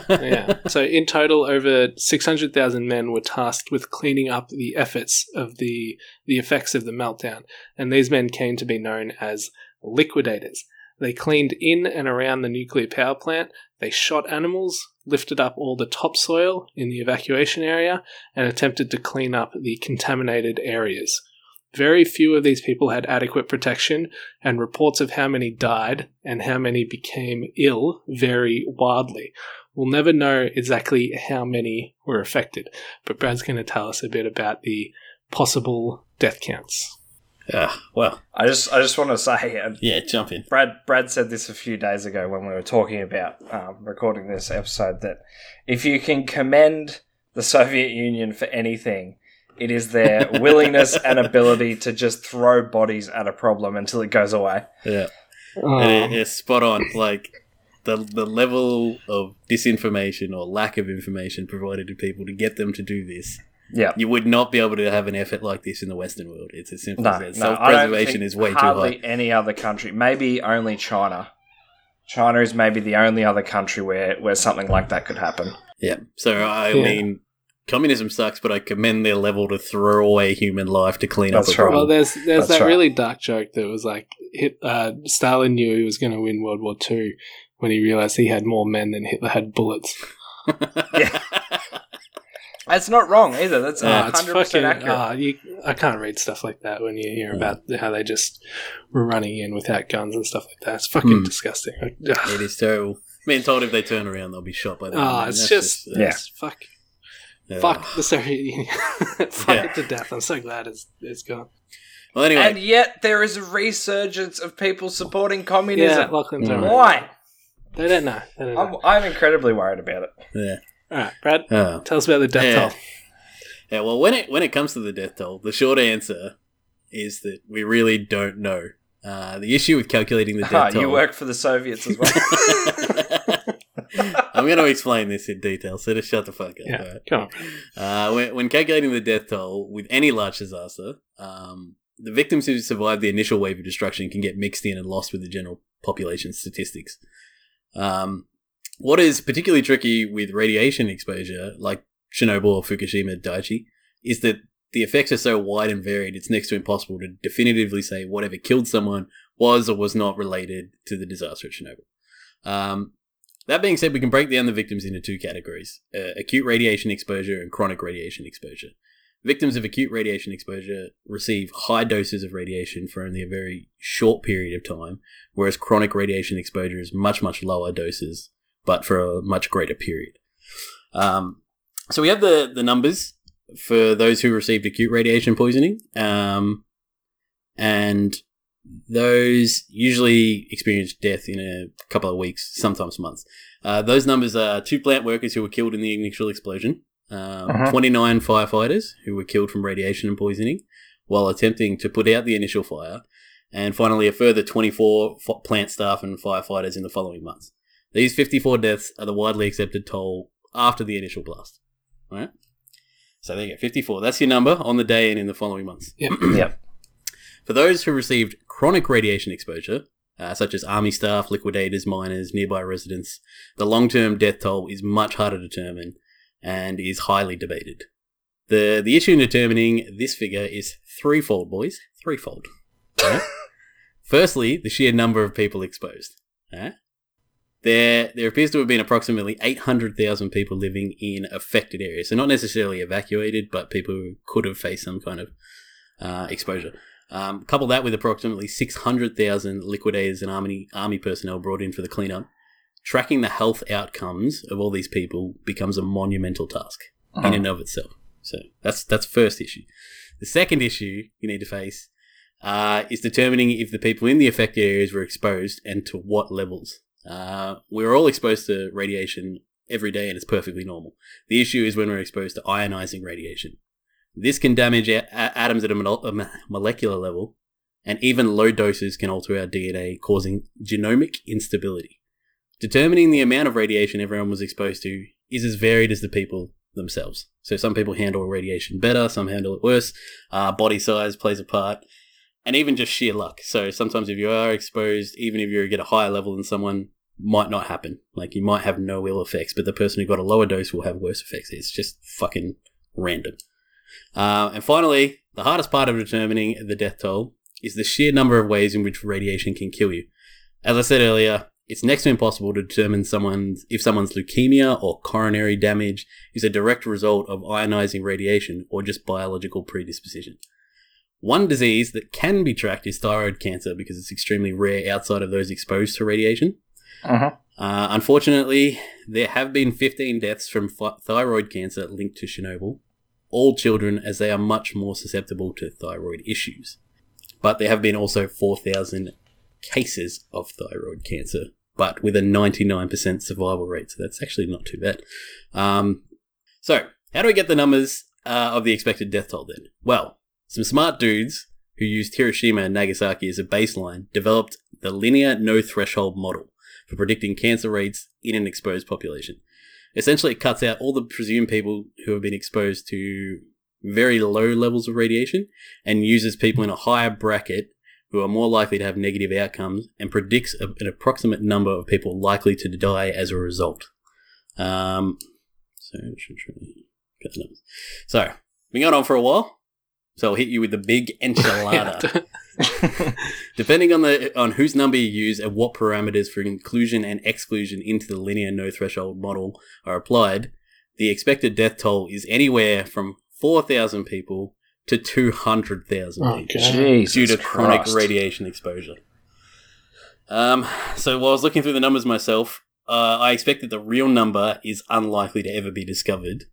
yeah. So in total, over six hundred thousand men were tasked with cleaning up the efforts of the the effects of the meltdown, and these men came to be known as liquidators. They cleaned in and around the nuclear power plant. They shot animals, lifted up all the topsoil in the evacuation area, and attempted to clean up the contaminated areas. Very few of these people had adequate protection, and reports of how many died and how many became ill vary wildly. We'll never know exactly how many were affected, but Brad's going to tell us a bit about the possible death counts. Ah, well, I just I just want to say, uh, yeah, jump in. Brad Brad said this a few days ago when we were talking about um, recording this episode that if you can commend the Soviet Union for anything, it is their willingness and ability to just throw bodies at a problem until it goes away. Yeah, Oh. and it, it's spot on. Like the the level of disinformation or lack of information provided to people to get them to do this. Yeah. You would not be able to have an effort like this in the Western world. It's as simple No, as no, that. Self-preservation is way too hardly high. any other country, maybe only China. China is maybe the only other country where, where something like that could happen. Yeah. So I Yeah. mean, communism sucks, but I commend their level to throw away human life to clean That's up a right. Well, there's there's That's that right. really dark joke that was like hit, uh, Stalin knew he was going to win World War Two when he realized he had more men than Hitler had bullets. Yeah. That's not wrong either. That's a it's hundred percent fucking. accurate. Uh, you, I can't read stuff like that when you hear about how they just were running in without guns and stuff like that. It's fucking Hmm. disgusting. Like, it is terrible. Being told if they turn around, they'll be shot by the Oh, man. it's That's just, Yeah. it's fuck, uh, fuck the Soviet Union, fuck Yeah. it to death. I'm so glad it's it's gone. Well, anyway, And yet there is a resurgence of people supporting communism. Lachlan's Mm. Why? They don't know. They don't know. I'm, I'm incredibly worried about it. yeah. All right, Brad, Oh. tell us about the death Yeah. toll. Yeah, well, when it when it comes to the death toll, the short answer is that we really don't know. Uh, the issue with calculating the death Ah, toll. you worked for the Soviets as well. I'm going to explain this in detail, so just shut the fuck up. Yeah, alright? come on. Uh, when, when calculating the death toll with any large disaster, um, the victims who survived the initial wave of destruction can get mixed in and lost with the general population statistics. Um, what is particularly tricky with radiation exposure, like Chernobyl or Fukushima Daiichi, is that the effects are so wide and varied, it's next to impossible to definitively say whatever killed someone was or was not related to the disaster at Chernobyl. Um, that being said, we can break down the victims into two categories uh, acute radiation exposure and chronic radiation exposure. Victims of acute radiation exposure receive high doses of radiation for only a very short period of time, whereas chronic radiation exposure is much, much lower doses, but for a much greater period. Um, so we have the, the numbers for those who received acute radiation poisoning, um, and those usually experience death in a couple of weeks, sometimes months. Uh, those numbers are two plant workers who were killed in the initial explosion, um, Uh-huh. 29 firefighters who were killed from radiation and poisoning while attempting to put out the initial fire, and finally a further 24 f- plant staff and firefighters in the following months. These 54 deaths are the widely accepted toll after the initial blast. All right? So there you go, 54. That's your number on the day and in the following months. Yep. Yep. For those who received chronic radiation exposure, uh, such as army staff, liquidators, miners, nearby residents, the long term death toll is much harder to determine and is highly debated. The, the issue in determining this figure is threefold, boys. Threefold. Alright? Firstly, the sheer number of people exposed. Alright? There, there appears to have been approximately 800,000 people living in affected areas. So, not necessarily evacuated, but people who could have faced some kind of uh, exposure. Um, couple that with approximately 600,000 liquidators and army, army personnel brought in for the cleanup. Tracking the health outcomes of all these people becomes a monumental task in and of itself. So that's that's first issue. The second issue you need to face uh, is determining if the people in the affected areas were exposed and to what levels. Uh, we're all exposed to radiation every day, and it's perfectly normal. The issue is when we're exposed to ionizing radiation. This can damage a- a- atoms at a, mol- a molecular level, and even low doses can alter our DNA, causing genomic instability. Determining the amount of radiation everyone was exposed to is as varied as the people themselves. So some people handle radiation better, some handle it worse. Uh, body size plays a part, and even just sheer luck. So sometimes if you are exposed, even if you get a higher level than someone, might not happen. Like you might have no ill effects, but the person who got a lower dose will have worse effects. It's just fucking random. Uh, and finally, the hardest part of determining the death toll is the sheer number of ways in which radiation can kill you. As I said earlier, it's next to impossible to determine someone's if someone's leukemia or coronary damage is a direct result of ionizing radiation or just biological predisposition. One disease that can be tracked is thyroid cancer because it's extremely rare outside of those exposed to radiation. Uh-huh. Uh, unfortunately, there have been 15 deaths from thyroid cancer linked to Chernobyl, all children, as they are much more susceptible to thyroid issues. But there have been also 4,000 cases of thyroid cancer, but with a 99% survival rate, so that's actually not too bad. Um, so, how do we get the numbers uh, of the expected death toll then? Well, some smart dudes who used Hiroshima and Nagasaki as a baseline developed the linear no threshold model for predicting cancer rates in an exposed population. Essentially, it cuts out all the presumed people who have been exposed to very low levels of radiation and uses people in a higher bracket who are more likely to have negative outcomes and predicts a, an approximate number of people likely to die as a result. Um, so. So, been going on for a while. So I'll hit you with the big enchilada. Depending on the on whose number you use and what parameters for inclusion and exclusion into the linear no threshold model are applied, the expected death toll is anywhere from four thousand people to two hundred thousand Oh, people Jesus due to chronic Christ. radiation exposure. Um, so while I was looking through the numbers myself, uh, I expect that the real number is unlikely to ever be discovered.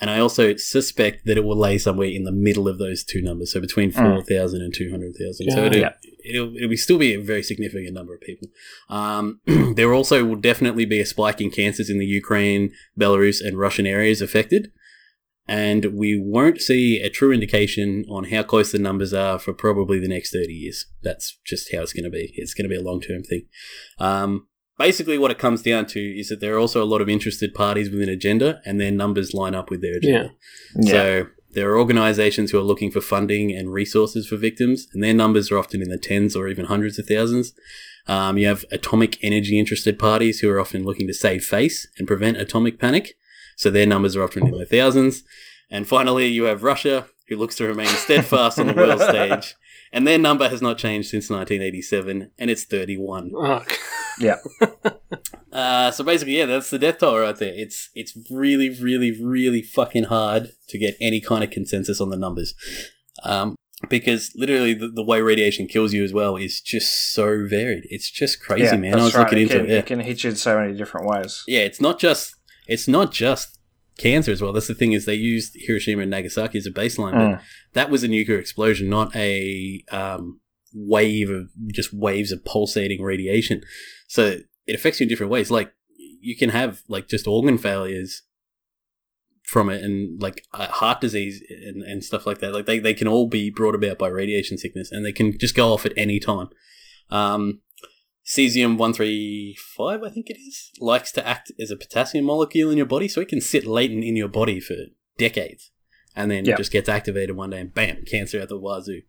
And I also suspect that it will lay somewhere in the middle of those two numbers, so between Mm. 4,000 and 200,000. So it'll, Yeah. it'll, it'll still be a very significant number of people. Um, there also will definitely be a spike in cancers in the Ukraine, Belarus, and Russian areas affected. And we won't see a true indication on how close the numbers are for probably the next 30 years. That's just how it's going to be. It's going to be a long term thing. Um, basically, what it comes down to is that there are also a lot of interested parties with an agenda, and their numbers line up with their agenda. Yeah. So there are organizations who are looking for funding and resources for victims, and their numbers are often in the tens or even hundreds of thousands. Um, you have atomic energy interested parties who are often looking to save face and prevent atomic panic, so their numbers are often in the thousands. And finally, you have Russia, who looks to remain steadfast on the world stage, and their number has not changed since 1987, and it's 31. Oh, Uh, so basically, yeah, that's the death toll right there. It's it's really, really, really fucking hard to get any kind of consensus on the numbers, um, because literally the, the way radiation kills you as well is just so varied. It's just crazy, Yeah, man. I was right. looking it into can, it. Yeah. It can hit you in so many different ways. yeah, it's not just it's not just cancer as well. That's the thing is they used Hiroshima and Nagasaki as a baseline, but Mm. that was a nuclear explosion, not a um, wave of just waves of pulsating radiation. So it affects you in different ways. Like you can have like just organ failures from it, and like uh, heart disease and, and stuff like that. Like they, they can all be brought about by radiation sickness, and they can just go off at any time. Um, cesium one three five, I think it is, likes to act as a potassium molecule in your body, so it can sit latent in your body for decades and then Yeah. just gets activated one day and bam, cancer at the wazoo.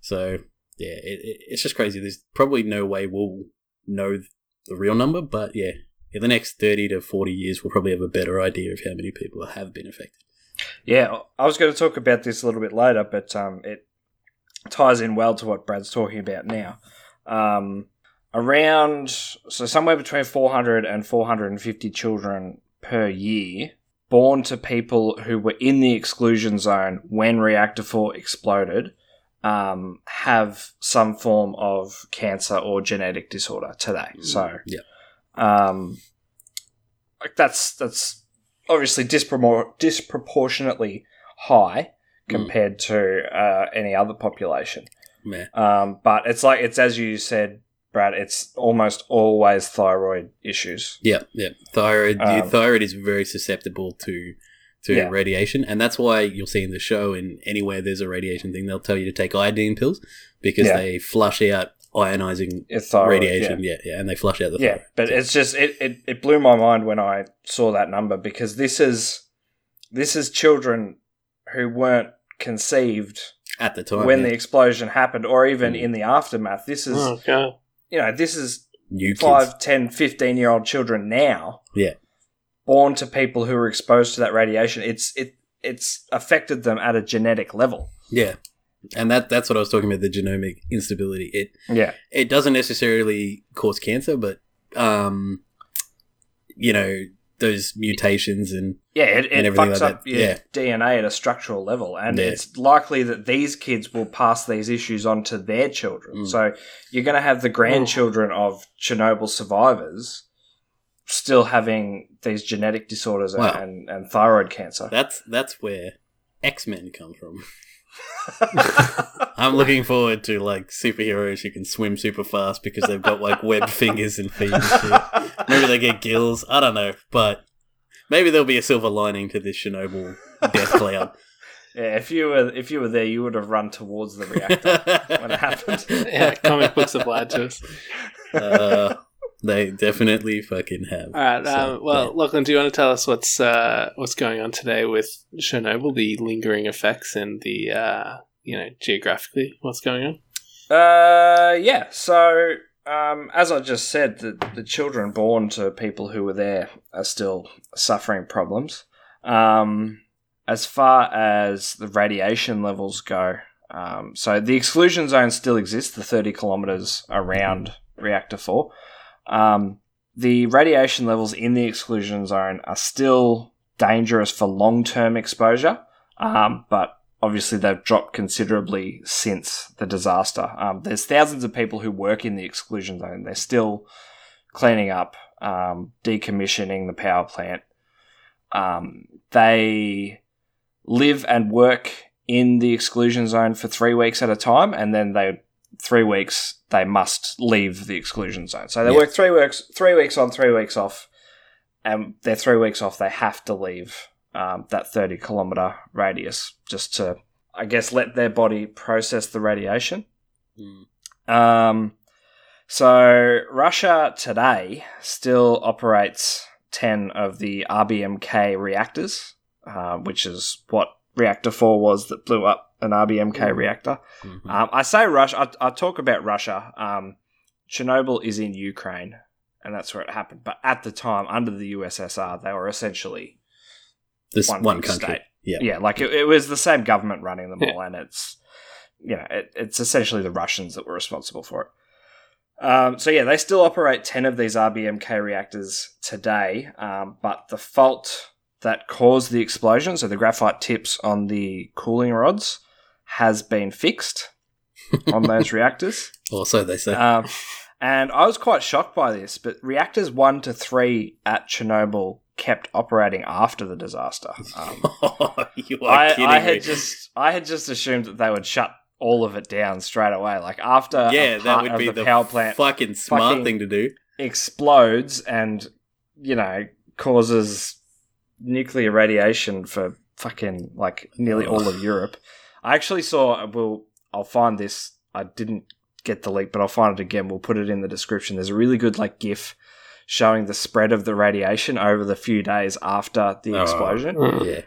So yeah, it, it, it's just crazy. There's probably no way we'll know the real number, but yeah, in the next thirty to forty years, we'll probably have a better idea of how many people have been affected. Yeah, I was going to talk about this a little bit later, but um, it ties in well to what Brad's talking about now. Um, around, so somewhere between 400 and 450 children per year born to people who were in the exclusion zone when Reactor 4 exploded um, have some form of cancer or genetic disorder today. So, yeah. um, like that's that's obviously dispropor- disproportionately high Mm. compared to uh, any other population. Yeah. Um, but it's like it's as you said, Brad. It's almost always thyroid issues. Yeah, yeah. Thyroid, your Um, thyroid is very susceptible to to Yeah. radiation, and that's why you'll see in the show and anywhere there's a radiation thing, they'll tell you to take iodine pills because Yeah. they flush out ionizing thyroid, radiation. Yeah. yeah, and they flush out the Yeah, thyroid. but So- it's just it, it, it blew my mind when I saw that number because this is this is children who weren't conceived at the time when yeah. the explosion happened or even Mm. in the aftermath. This is oh, God. You know, this is new kids. 5, 10, 15 year old children now. Yeah. Born to people who are exposed to that radiation. It's it it's affected them at a genetic level. Yeah, and that that's what I was talking about the genomic instability. It Yeah. it doesn't necessarily cause cancer, but um, you know those mutations and Yeah, it, And everything fucks like up that. your Yeah. DNA at a structural level, and Yeah. it's likely that these kids will pass these issues on to their children. Mm. So you're going to have the grandchildren of Chernobyl survivors still having these genetic disorders and, Wow. and, and thyroid cancer. that's that's where X Men come from. I'm looking forward to like superheroes who can swim super fast because they've got like webbed fingers and feet and shit. Maybe they get gills. I don't know, but maybe there'll be a silver lining to this Chernobyl death cloud. Yeah, if you were if you were there, you would have run towards the reactor when it happened. Yeah, comic books have lied to us. uh, they definitely fucking have. All right. So, Um, well, Lachlan, do you want to tell us what's uh, what's going on today with Chernobyl, the lingering effects, and the uh, you know geographically what's going on? Uh, yeah. So, um, as I just said, the, the children born to people who were there are still suffering problems. Um, as far as the radiation levels go, um, so the exclusion zone still exists, the 30 kilometers around reactor 4. Um, the radiation levels in the exclusion zone are still dangerous for long term exposure, um, but obviously they've dropped considerably since the disaster. Um, there's thousands of people who work in the exclusion zone. They're still cleaning up, um, decommissioning the power plant. Um, they live and work in the exclusion zone for three weeks at a time, and then they three weeks they must leave the exclusion zone. So they Yeah. work three weeks, three weeks on, three weeks off, and their three weeks off they have to leave um, that 30 kilometer radius just to, I guess, let their body process the radiation. Mm. Um, so Russia today still operates 10 of the RBMK reactors, uh, which is what reactor 4 was that blew up an RBMK reactor. Mhm. Um, I say Russia, I, I talk about Russia. Um, Chernobyl is in Ukraine, and that's where it happened. But at the time, under the USSR, they were essentially this one one, country. state. Yeah. yeah, like it, it was the same government running them Yeah. all, and it's you know it, it's essentially the Russians that were responsible for it. Um, so yeah, they still operate ten of these RBMK reactors today, um, but the fault that caused the explosion, so the graphite tips on the cooling rods, has been fixed on those reactors. Or so they say. Um, and I was quite shocked by this, but reactors one to three at Chernobyl kept operating after the disaster. Um, you are I, kidding I me. had just I had just assumed that they would shut all of it down straight away. Like after a yeah, that would be the, the, power plant fucking smart fucking- thing to do. explodes and you know causes nuclear radiation for fucking like nearly all of Europe. I actually saw. Well, I'll find this. I didn't get the link, but I'll find it again. We'll put it in the description. There's a really good like GIF showing the spread of the radiation over the few days after the Oh. explosion Mm. Yeah.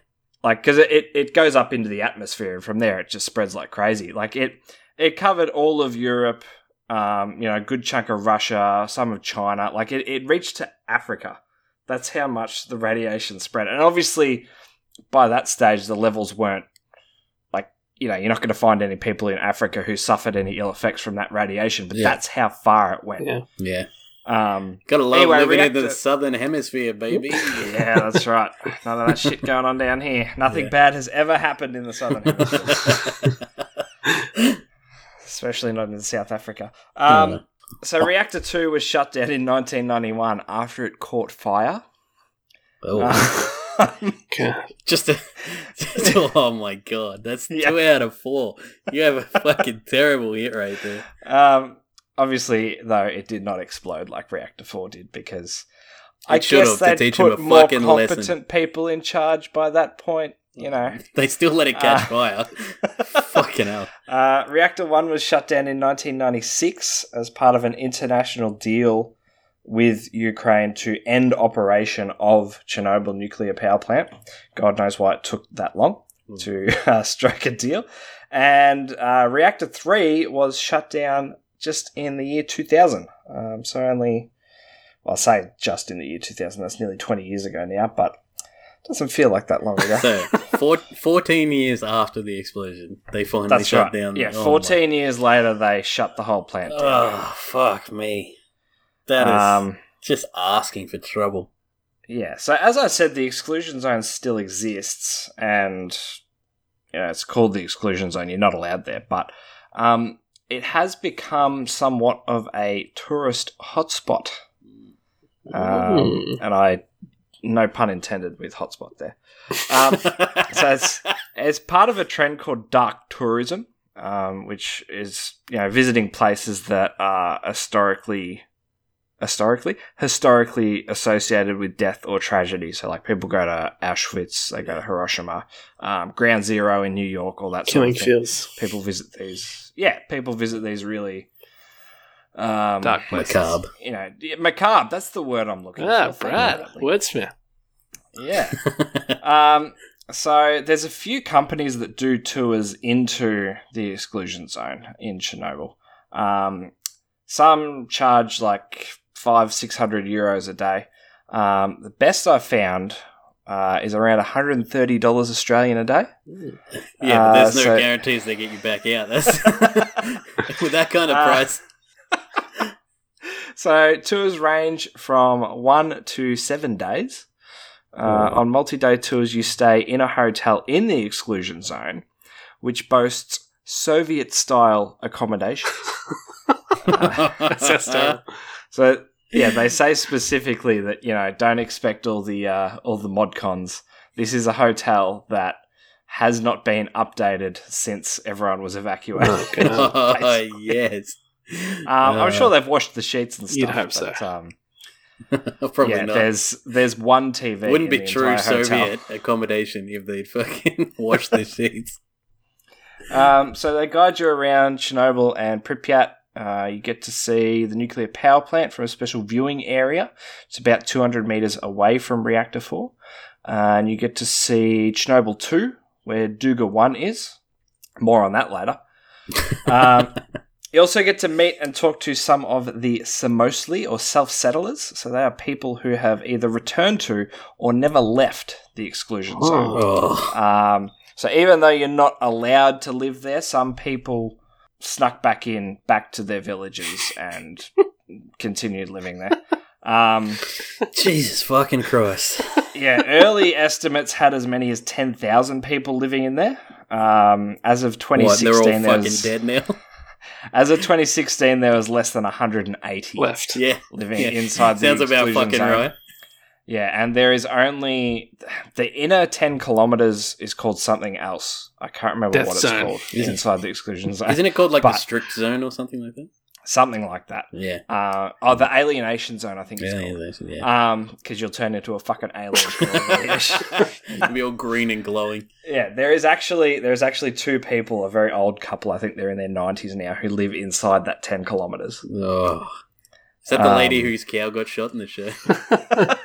like because it, it, it goes up into the atmosphere and from there it just spreads like crazy like it it covered all of europe um, you know a good chunk of russia some of china like it, it reached to africa that's how much the radiation spread and obviously by that stage the levels weren't like you know you're not going to find any people in africa who suffered any ill effects from that radiation but Yeah. that's how far it went Yeah. Yeah. Um, Gotta love Anyway, living in reactor- the southern hemisphere, baby. yeah that's right none of that shit going on down here nothing Yeah. bad has ever happened in the southern hemisphere especially not in South Africa. Um, Yeah. So Reactor 2 was shut down in 1991 after it caught fire. oh, Uh, God. just, a, just oh my god, that's Yeah. two out of four. You have a fucking terrible hit right there. um, obviously, though, it did not explode like Reactor 4 did because I It should guess to they'd 'em put a more competent lesson. people in charge by that point, you know. They still let it catch Uh, fire. Fucking hell. Uh, Reactor 1 was shut down in 1996 as part of an international deal with Ukraine to end operation of Chernobyl nuclear power plant. God knows why it took that long to uh, strike a deal. And uh, Reactor 3 was shut down just in the year 2000. Um, so only, well, I say just in the year 2000, that's nearly 20 years ago now, but doesn't feel like that long ago. So, four, 14 years after the explosion, they finally That's shut right. down. Yeah, oh my- 14 years later, they shut the whole plant down. Oh, fuck me. That is Um, just asking for trouble. yeah, so as I said, the exclusion zone still exists, and you know, it's called the exclusion zone. You're not allowed there, but um, it has become somewhat of a tourist hotspot. Um, Mm. and I, no pun intended with hotspot there. Um, so it's it's part of a trend called dark tourism, um, which is you know visiting places that are historically historically, historically associated with death or tragedy. So, like people go to Auschwitz, they go to Hiroshima, um, Ground Zero in New York, all that sort Killing of thing. fields. People visit these. Yeah, people visit these really um, Dark places. Macabre. You know, yeah, macabre. That's the word I'm looking Ah, for. Brad, wordsmith. Yeah. Um, so there's a few companies that do tours into the exclusion zone in Chernobyl. Um, some charge like five, six hundred euros a day. Um, the best I've found uh, is around one hundred and thirty dollars Australian a day. Yeah, Uh, but there's no so- guarantees they get you back out. That's with that kind of Uh, price. So tours range from one to seven days. Uh, on multi-day tours, you stay in a hotel in the exclusion zone, which boasts Soviet-style accommodations. So yeah, they say specifically that you know don't expect all the uh, all the mod cons. This is a hotel that has not been updated since everyone was evacuated. Oh, yes. Um, I'm Uh, sure they've washed the sheets and stuff. You'd hope so. but, Um, Probably yeah, not. there's there's one TV. Wouldn't in be the true entire hotel. Soviet accommodation if they'd fucking washed the sheets. Um, so they guide you around Chernobyl and Pripyat. Uh, you get to see the nuclear power plant from a special viewing area. It's about 200 meters away from Reactor 4. Uh, and you get to see Chernobyl 2, where Duga 1 is. More on that later. Um, you also get to meet and talk to some of the Samosely or self settlers. So they are people who have either returned to or never left the exclusion zone. Oh, Um, so even though you're not allowed to live there, some people snuck back in, back to their villages, and continued living there. Um, Jesus fucking Christ! yeah, early estimates had as many as ten thousand people living in there. Um, as of What? They're 2016, all fucking was, dead now. as of 2016, there was less than 180 Left. yeah, living yeah. inside the Sounds about fucking zone. right. Yeah, and there is only the inner ten kilometers is called something else. I can't remember Death what it's called Isn't- inside the exclusion zone. Isn't it called like the strict zone or something like that? something like that. Yeah, Uh, oh, the alienation zone, I think it's yeah, called. yeah, that's- Um, because you'll turn into a fucking alien. for all the years. It'll be all green and glowing. yeah, there is actually there's actually two people, a very old couple, I think they're in their nineties now, who live inside that ten kilometers. Oh. Is that the lady Um, whose cow got shot in the show?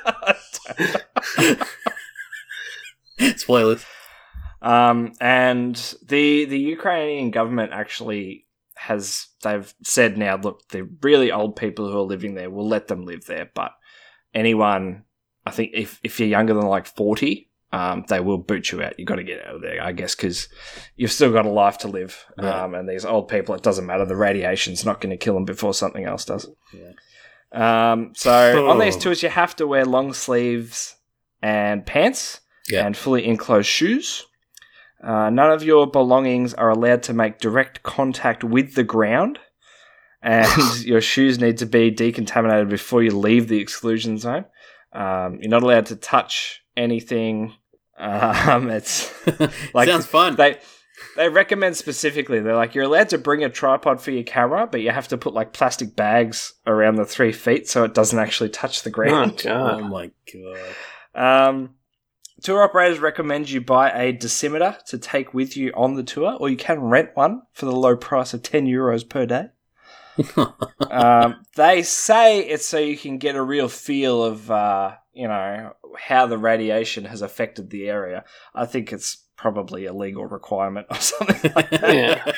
Spoilers. Um, and the the Ukrainian government actually has they've said now, look, the really old people who are living there, we'll let them live there, but anyone, I think if if you're younger than like forty, um, they will boot you out. You've got to get out of there, I guess, because you've still got a life to live. Yeah. Um, and these old people, it doesn't matter. The radiation's not going to kill them before something else does. Yeah. Um, so on these tours, you have to wear long sleeves and pants Yeah. and fully enclosed shoes. Uh, none of your belongings are allowed to make direct contact with the ground, and your shoes need to be decontaminated before you leave the exclusion zone. Um, you're not allowed to touch anything. Um, it's Like, Sounds fun. they they recommend specifically they're like you're allowed to bring a tripod for your camera, but you have to put like plastic bags around the three feet so it doesn't actually touch the Oh, ground. oh God. my god. Um, tour operators recommend you buy a dosimeter to take with you on the tour, or you can rent one for the low price of 10 euros per day. um, they say it's so you can get a real feel of, uh, you know, how the radiation has affected the area. I think it's probably a legal requirement or something like that. Yeah.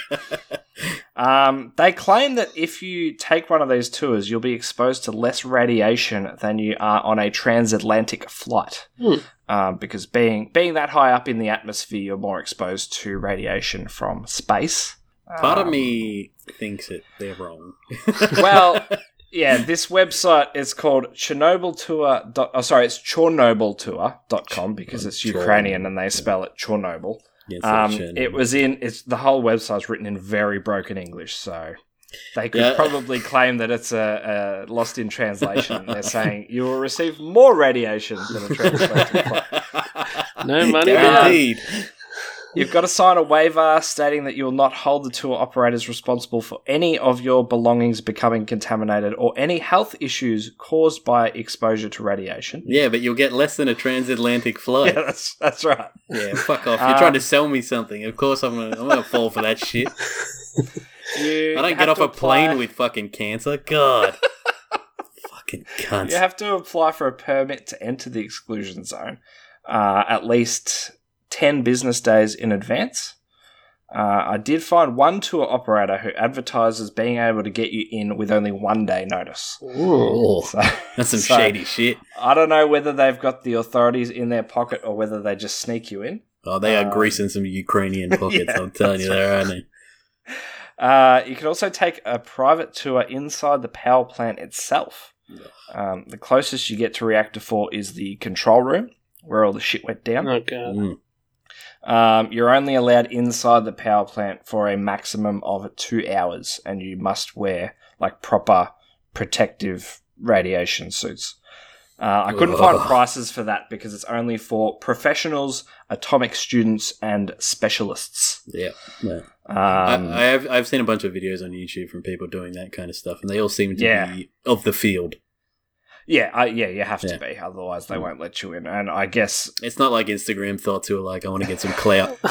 Um, they claim that if you take one of these tours, you'll be exposed to less radiation than you are on a transatlantic flight. Hmm. Um, because being being that high up in the atmosphere, you're more exposed to radiation from space. Part of Um, me thinks that they're wrong. Well, yeah, this website is called Chernobyl Tour. Oh, sorry, it's ChornobylTour.com because it's Ukrainian and they spell it Chornobyl. Um, it was in it's the whole website's written in very broken English, so they could Yeah. probably claim that it's a, a lost in translation. They're saying you will receive more radiation than a translated flight. No money Guaranteed. You've got to sign a waiver stating that you will not hold the tour operators responsible for any of your belongings becoming contaminated or any health issues caused by exposure to radiation. Yeah, but you'll get less than a transatlantic Yeah, flight. that's that's right. Yeah, fuck off. You're Um, trying to sell me something. Of course I'm gonna I'm gonna fall for that shit. You I don't get off a plane with fucking cancer. God. fucking cunts. You have to apply for a permit to enter the exclusion zone uh, at least 10 business days in advance. Uh, I did find one tour operator who advertises being able to get you in with only one day notice. Oh, So, that's some so shady shit. I don't know whether they've got the authorities in their pocket or whether they just sneak you in. Oh, they are um, greasing some Ukrainian pockets, yeah, I'm telling you, that's there, aren't they? Uh, you can also take a private tour inside the power plant itself. Um, the closest you get to Reactor 4 is the control room, where all the shit went down. Oh god. Mm. Um, you're only allowed inside the power plant for a maximum of two hours, and you must wear like proper protective radiation suits. Uh, I couldn't find prices for that because it's only for professionals, atomic students, and specialists. Yeah. yeah. Um, I, I have I've seen a bunch of videos on YouTube from people doing that kind of stuff, and they all seem to Yeah. be of the field. Yeah, I, yeah, you have to Yeah. be, otherwise they won't let you in. And I guess It's not like Instagram thoughts who are like, I want to get some clout.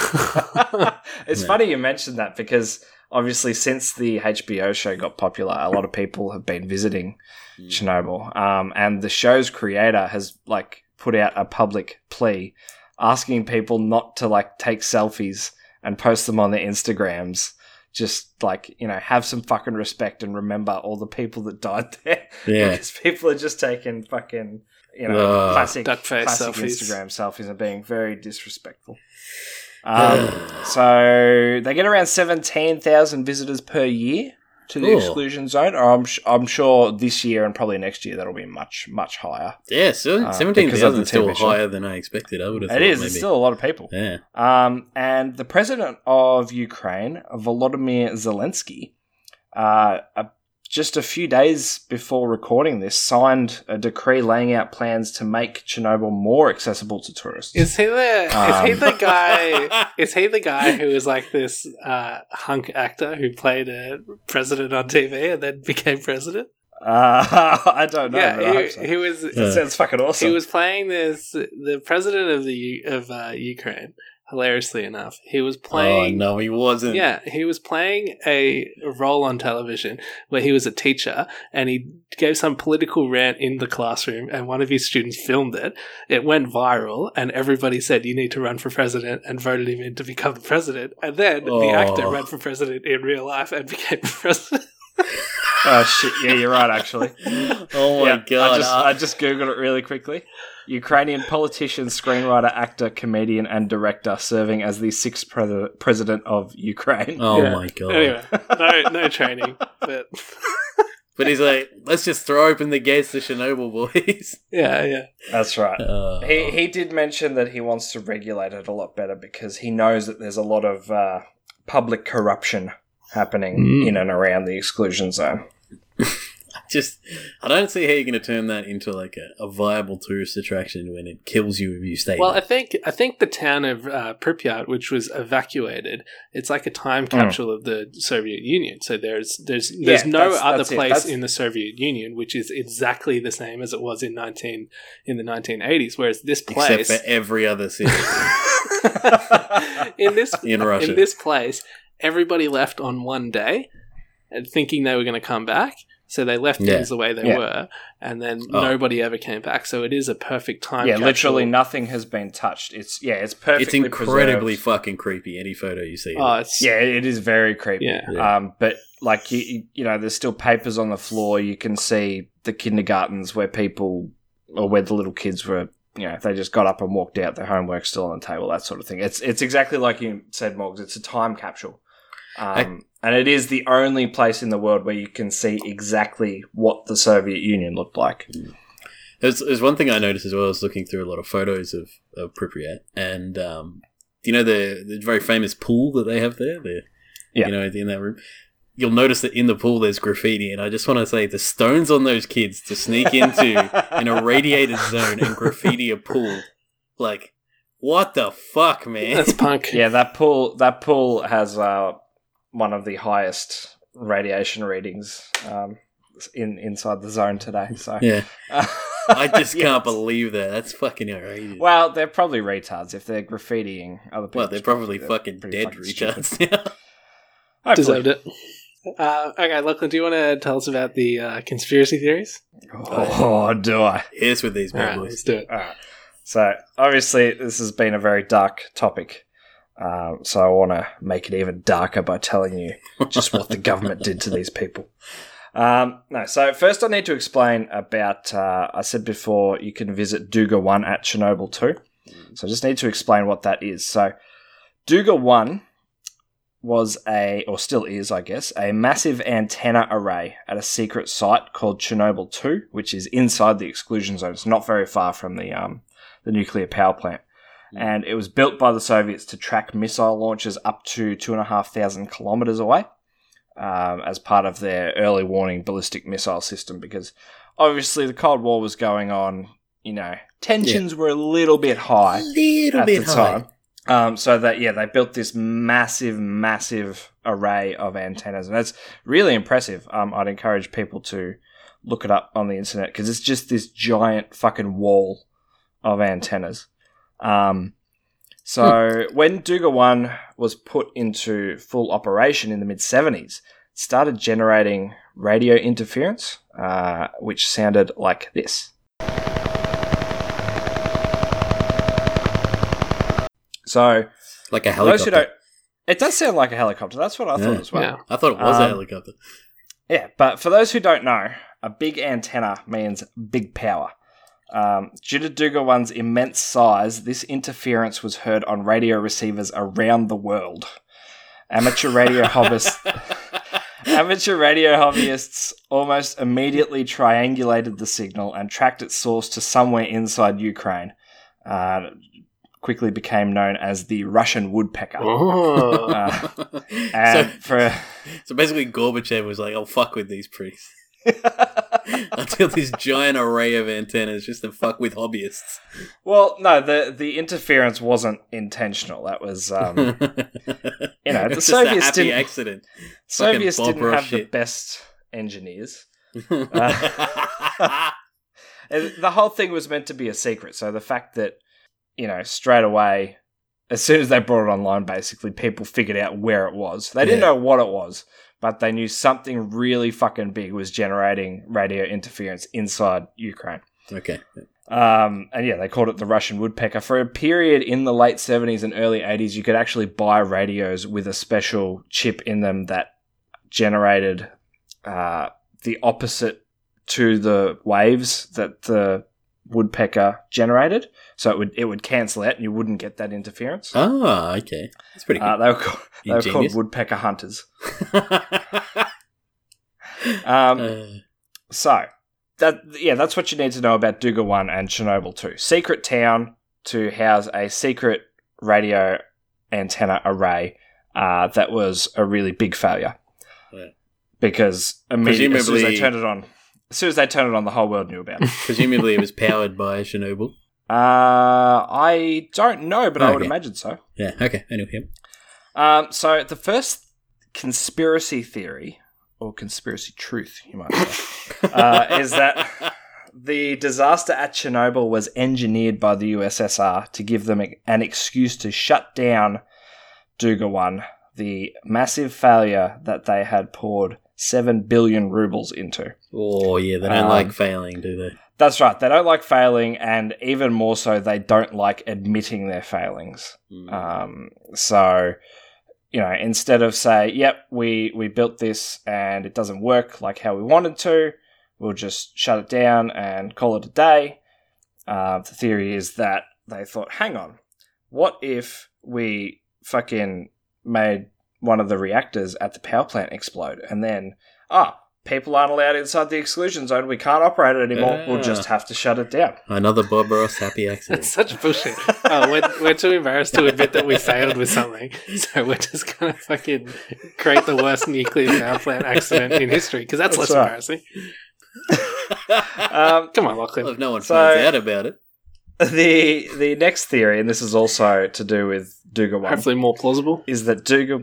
it's Yeah. funny you mentioned that because obviously since the HBO show got popular, a lot of people have been visiting Mm. Chernobyl. Um, and the show's creator has like put out a public plea asking people not to like take selfies and post them on their Instagrams. Just like, you know, have some fucking respect and remember all the people that died there. Yeah. because people are just taking fucking, you know, Ugh. classic, Duck face classic selfies. Instagram selfies and being very disrespectful. Um, so they get around 17,000 visitors per year to the exclusion zone. I'm, sh- I'm sure this year and probably next year that'll be much, much higher. Yeah, so Uh, seventeen of is still higher than I expected. I would have. It thought is. Maybe. It's still a lot of people. Yeah. Um, and the president of Ukraine, Volodymyr Zelensky, uh, just a few days before recording this, signed a decree laying out plans to make Chernobyl more accessible to tourists. Is he the is he Um, the guy is he the guy who was like this uh, hunk actor who played a president on TV and then became president? Uh, I don't know. yeah, but I hope he, so. he was That sounds fucking awesome. he was playing this the president of the of uh, Ukraine. Hilariously enough, he was playing. Oh no, he wasn't. Yeah, he was playing a role on television where he was a teacher and he gave some political rant in the classroom and one of his students filmed it. It went viral and everybody said you need to run for president and voted him in to become the president. And then Oh. the actor oh. ran for president in real life and became president. Oh shit! Yeah, you're right. Actually, Oh my Yeah, god. I just, uh, I just googled it really quickly. Ukrainian politician, screenwriter, actor, comedian, and director, serving as the sixth pre- president of Ukraine. oh Yeah. my god. anyway, no no training, but But he's like, let's just throw open the gates to Chernobyl, boys. yeah, yeah. That's right. Uh, He he did mention that he wants to regulate it a lot better because he knows that there's a lot of uh, public corruption happening Mm. in and around the exclusion zone. just, I don't see how you're going to turn that into like a, a viable tourist attraction when it kills you if you stay. Well, I think I think the town of uh, Pripyat, which was evacuated, it's like a time Mm. capsule of the Soviet Union. So there's there's there's Yeah, no that's- other that's place in the Soviet Union which is exactly the same as it was in nineteen in the nineteen eighties. Whereas this except place for every other city in this in Russia. in this place, everybody left on one day, and thinking they were going to come back. So they left Yeah. things the way they Yeah. were, and then Oh. nobody ever came back. So it is a perfect time. yeah, literally nothing has been touched. It's yeah, it's perfectly it's incredibly preserved. fucking creepy. Any photo you see. Oh, it's Yeah, it is very creepy. Yeah. Yeah. Um, but like you, you, you know, there's still papers on the floor. You can see the kindergartens where people or where the little kids were. You know, they just got up and walked out. Their homework's still on the table. That sort of thing. It's it's exactly like you said, Morgs. It's a time capsule. Um, and it is the only place in the world where you can see exactly what the Soviet Union looked like. There's, there's one thing I noticed as well. I was looking through a lot of photos of, of Pripyat, and um, you know the the very famous pool that they have there. The, Yeah. You know, in that room, you'll notice that in the pool there's graffiti, and I just want to say the stones on those kids to sneak into an irradiated zone and graffiti a pool, like. What the fuck, man? That's punk. Yeah, that pool that pool has uh, one of the highest radiation readings um, in inside the zone today. So yeah. I just Yeah. can't believe that. That's fucking outrageous. Well, they're probably retards if they're graffitiing other people. Well, they're probably fucking dead fucking retards now. Hopefully. Deserved it. Uh, okay, Lachlan, do you want to tell us about the uh, conspiracy theories? Oh, do I? Here's with these All bad right, boys. let's do it. Alright. So obviously this has been a very dark topic. Um, so I want to make it even darker by telling you just what the government did to these people. Um, no, so first I need to explain about. Uh, I said before you can visit Duga One at Chernobyl Two. So I just need to explain what that is. So Duga One was a, or still is, I guess, a massive antenna array at a secret site called Chernobyl 2, which is inside the exclusion zone. It's not very far from the um, the nuclear power plant. And it was built by the Soviets to track missile launches up to two and a half thousand kilometers away um, as part of their early warning ballistic missile system because obviously the Cold War was going on, you know, tensions were a little bit high little at bit the high. time. Um, so that yeah, they built this massive, massive array of antennas, and it's really impressive. Um, I'd encourage people to look it up on the internet because it's just this giant fucking wall of antennas. Um, so when Duga One was put into full operation in the mid seventies, it started generating radio interference, uh, which sounded like this. So Like a For those helicopter. who don't, it does sound like a helicopter. That's what I thought Yeah. as well. Yeah. I thought it was a Um, helicopter. Yeah, but for those who don't know, a big antenna means big power. Um, due to Duga One's immense size, this interference was heard on radio receivers around the world. Amateur radio hobbyists, amateur radio hobbyists almost immediately triangulated the signal and tracked its source to somewhere inside Ukraine. Uh, quickly became known as the Russian woodpecker. Oh. Uh, and so, for so basically, Gorbachev was like, "I'll fuck with these priests." Until this giant array of antennas just to fuck with hobbyists. Well, no, the the interference wasn't intentional. That was, um, you know, the Soviets a happy didn't. accident. Soviets didn't have the best engineers. And the whole thing was meant to be a secret. So the fact that, you know, straight away, as soon as they brought it online, basically people figured out where it was. They didn't Yeah. know what it was, but they knew something really fucking big was generating radio interference inside Ukraine. okay. Um, and yeah, they called it the Russian woodpecker. For a period in the late 70s and early 80s, you could actually buy radios with a special chip in them that generated uh, the opposite to the waves that the woodpecker generated. So it would it would cancel out and you wouldn't get that interference. Oh, okay. That's pretty Uh, they were, called, they were called woodpecker hunters. Um, Uh, So that yeah, that's what you need to know about Duga One and Chernobyl Two. Secret town to house a secret radio antenna array uh, that was a really big failure. Yeah. Because immediately as they turned it on, as soon as they turned it on, the whole world knew about it. presumably, it was powered by Chernobyl. uh, I don't know, but I would Okay. imagine so. Yeah. Okay. Anyway. yep. Um, so the first conspiracy theory, or conspiracy truth, you might say, uh, is that the disaster at Chernobyl was engineered by the USSR to give them an excuse to shut down Duga 1, the massive failure that they had poured 7 billion rubles into. Oh yeah, they don't Um, like failing, do they? That's right, they don't like failing, and even more so, they don't like admitting their failings. Mm. Um, so, you know, instead of say, "Yep, we we built this and it doesn't work like how we wanted to," we'll just shut it down and call it a day. Uh, the theory is that they thought, "Hang on, what if we fucking made one of the reactors at the power plant explode, and then ah." People aren't allowed inside the exclusion zone. We can't operate it anymore. We'll just have to shut it down. Another Bob Ross happy That's accident. such bullshit. Oh, we're, we're too embarrassed to admit that we failed with something, so we're just gonna fucking create the worst nuclear power plant accident in history because that's, That's less right. embarrassing. Um, Come on, well, Lachlan. if no one So- finds out about it, the the next theory, and this is also to do with Duga One, Hopefully more plausible. is that Duga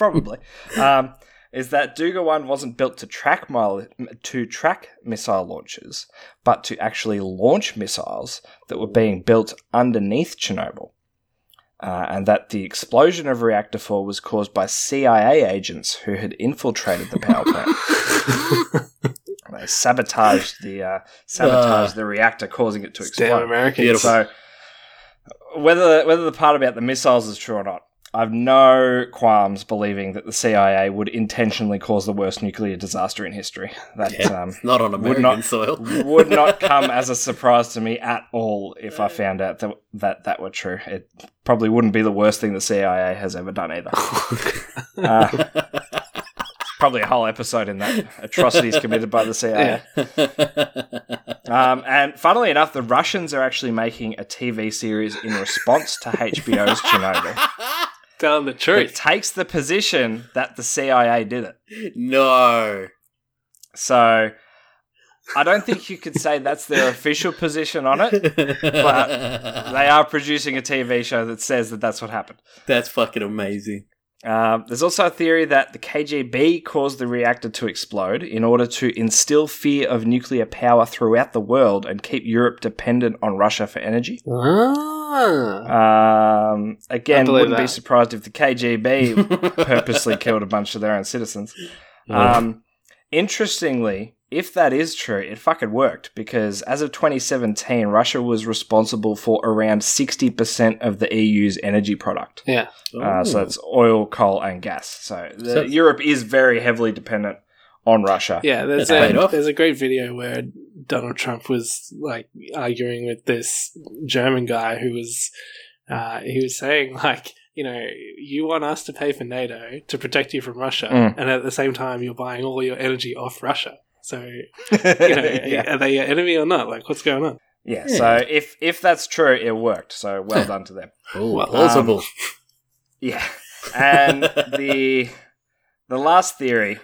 probably um, is that Duga One wasn't built to track mile, to track missile launches, but to actually launch missiles that were being built underneath Chernobyl. Uh, and that the explosion of reactor 4 was caused by CIA agents who had infiltrated the power plant. they sabotaged the uh, sabotaged the reactor, causing it to It's damn explode. Americans. Beautiful. So whether whether the part about the missiles is true or not, I've no qualms believing that the CIA would intentionally cause the worst nuclear disaster in history. That Yeah. um, Not on American not- soil. would not come as a surprise to me at all if I found out that that, that were true. It probably wouldn't be the worst thing the CIA has ever done either. Uh, probably a whole episode in that atrocities committed by the CIA. Um, and funnily enough, the Russians are actually making a TV series in response to HBO's Chernobyl. Telling the truth. It takes the position that the CIA did it. no. So I don't think you could say that's their official position on it. But they are producing a TV show that says that that's what happened. That's fucking amazing. Um, there's also a theory that the KGB caused the reactor to explode in order to instill fear of nuclear power throughout the world and keep Europe dependent on Russia for energy. Ah. Um, again, believe wouldn't be surprised if the KGB purposely killed a bunch of their own citizens. Um, interestingly, if that is true, it fucking worked because as of 2017, Russia was responsible for around 60% of the EU's energy product. yeah. Uh, so it's oil, coal, and gas. So, the, So- Europe is very heavily dependent on Russia. Yeah, there's a there's a great video where Donald Trump was like arguing with this German guy who was uh, he was saying like you know you want us to pay for NATO to protect you from Russia, Mm. and at the same time you're buying all your energy off Russia. So you know, yeah. are they your enemy or not? Like what's going on? yeah. Yeah. So if if that's true, it worked. So well done to them. Oh, Well, plausible. Um, yeah. And the the last theory,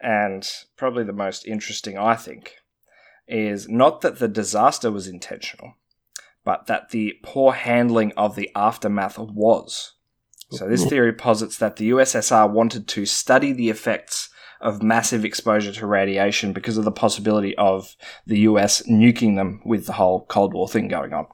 and probably the most interesting, I think, is not that the disaster was intentional, but that the poor handling of the aftermath was. So this theory posits that the USSR wanted to study the effects of massive exposure to radiation because of the possibility of the US nuking them with the whole Cold War thing going on.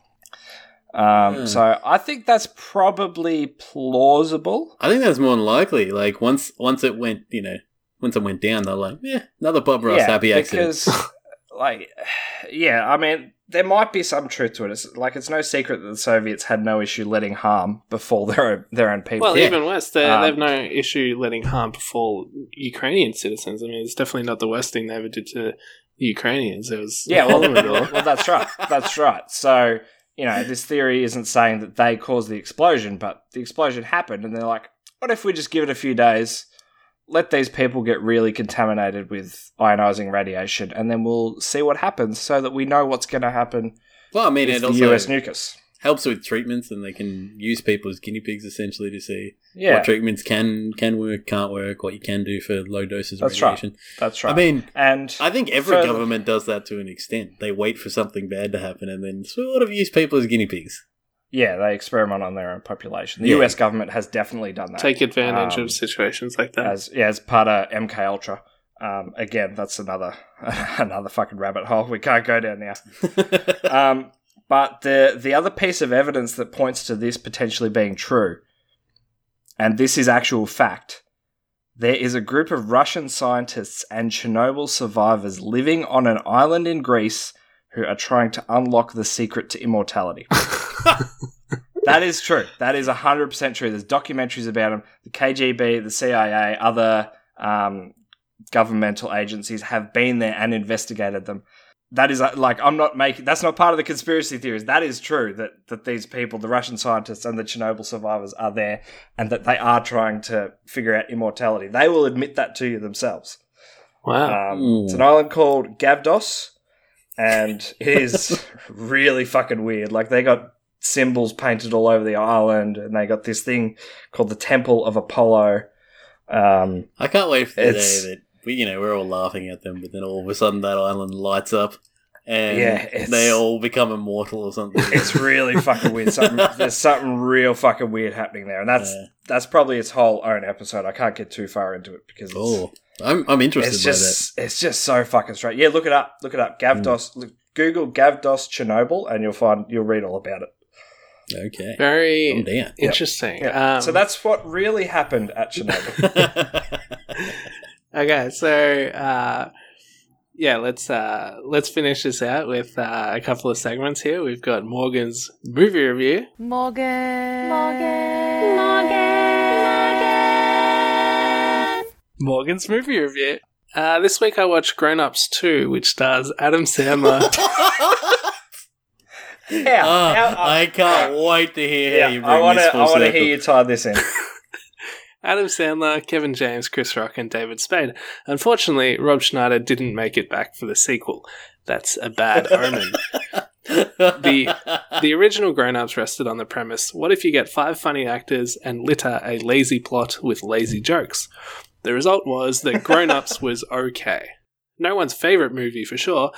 Um, Hmm. So I think that's probably plausible. I think that's more than likely. Like once once it went, you know, once it went down, they're like, yeah, another Bob Ross happy accident. because, like, yeah, I mean, there might be some truth to it. It's like it's no secret that the Soviets had no issue letting harm befall their own, their own people. Well, Yeah. even worse, they Um, they've no issue letting harm befall Ukrainian citizens. I mean, it's definitely not the worst thing they ever did to the Ukrainians. It was Yeah, well, well, that's right. That's right. So, you know, this theory isn't saying that they caused the explosion, but the explosion happened, and they're like, what if we just give it a few days, let these people get really contaminated with ionizing radiation, and then we'll see what happens so that we know what's going to happen well, I mean, it the also US nuke us. helps with treatments, and they can use people as guinea pigs essentially to see Yeah, what treatments can can work, can't work, what you can do for low doses of That's right. radiation. that's right. I mean, and I think every Further- government does that to an extent. They wait for something bad to happen and then sort of use people as guinea pigs. Yeah, they experiment on their own population. The Yeah. US government has definitely done that. take advantage Um, of situations like that. as yeah, as part of MK Ultra. Um, again, that's another another fucking rabbit hole we can't go down now. Um, but the the other piece of evidence that points to this potentially being true, and this is actual fact, there is a group of Russian scientists and Chernobyl survivors living on an island in Greece who are trying to unlock the secret to immortality. that is true. That is 100% true. There's documentaries about them. The KGB, the CIA, other um, governmental agencies have been there and investigated them. That is uh, like I'm not making. That's not part of the conspiracy theories. That is true. That that these people, the Russian scientists and the Chernobyl survivors, are there, and that they are trying to figure out immortality. They will admit that to you themselves. wow. Um, it's an island called Gavdos, and it is really fucking weird. Like they got symbols painted all over the island, and they got this thing called the Temple of Apollo. Um, I can't wait for the day that we, you know, we're all laughing at them, but then all of a sudden that island lights up and Yeah, they all become immortal or something. It's really fucking weird. Something, there's something real fucking weird happening there, and that's Yeah. that's probably its whole own episode. I can't get too far into it because Oh, I'm I'm interested it's just it's just so fucking straight. Yeah, look it up. Look it up. Gavdos. Look, Google Gavdos Chernobyl, and you'll find you'll read all about it. That. Okay, Very I'm down. interesting. Yeah. Um, so that's what really happened at Chernobyl. okay. So uh, yeah, let's uh, let's finish this out with uh, a couple of segments here. We've got Morgan's movie review. Morgan. Morgan. Morgan. Morgan's movie review. Uh, this week I watched Grown Ups 2, which stars Adam Sandler. yeah, Ah, how- I can't wait to hear yeah, how you bring I want this full I want to hear you tie this in. Adam Sandler, Kevin James, Chris Rock, and David Spade. Unfortunately, Rob Schneider didn't make it back for the sequel. That's a bad omen. The- The original Grown Ups rested on the premise what if you get five funny actors and litter a lazy plot with lazy jokes? The result was that Grown Ups was okay. No one's favourite movie for sure,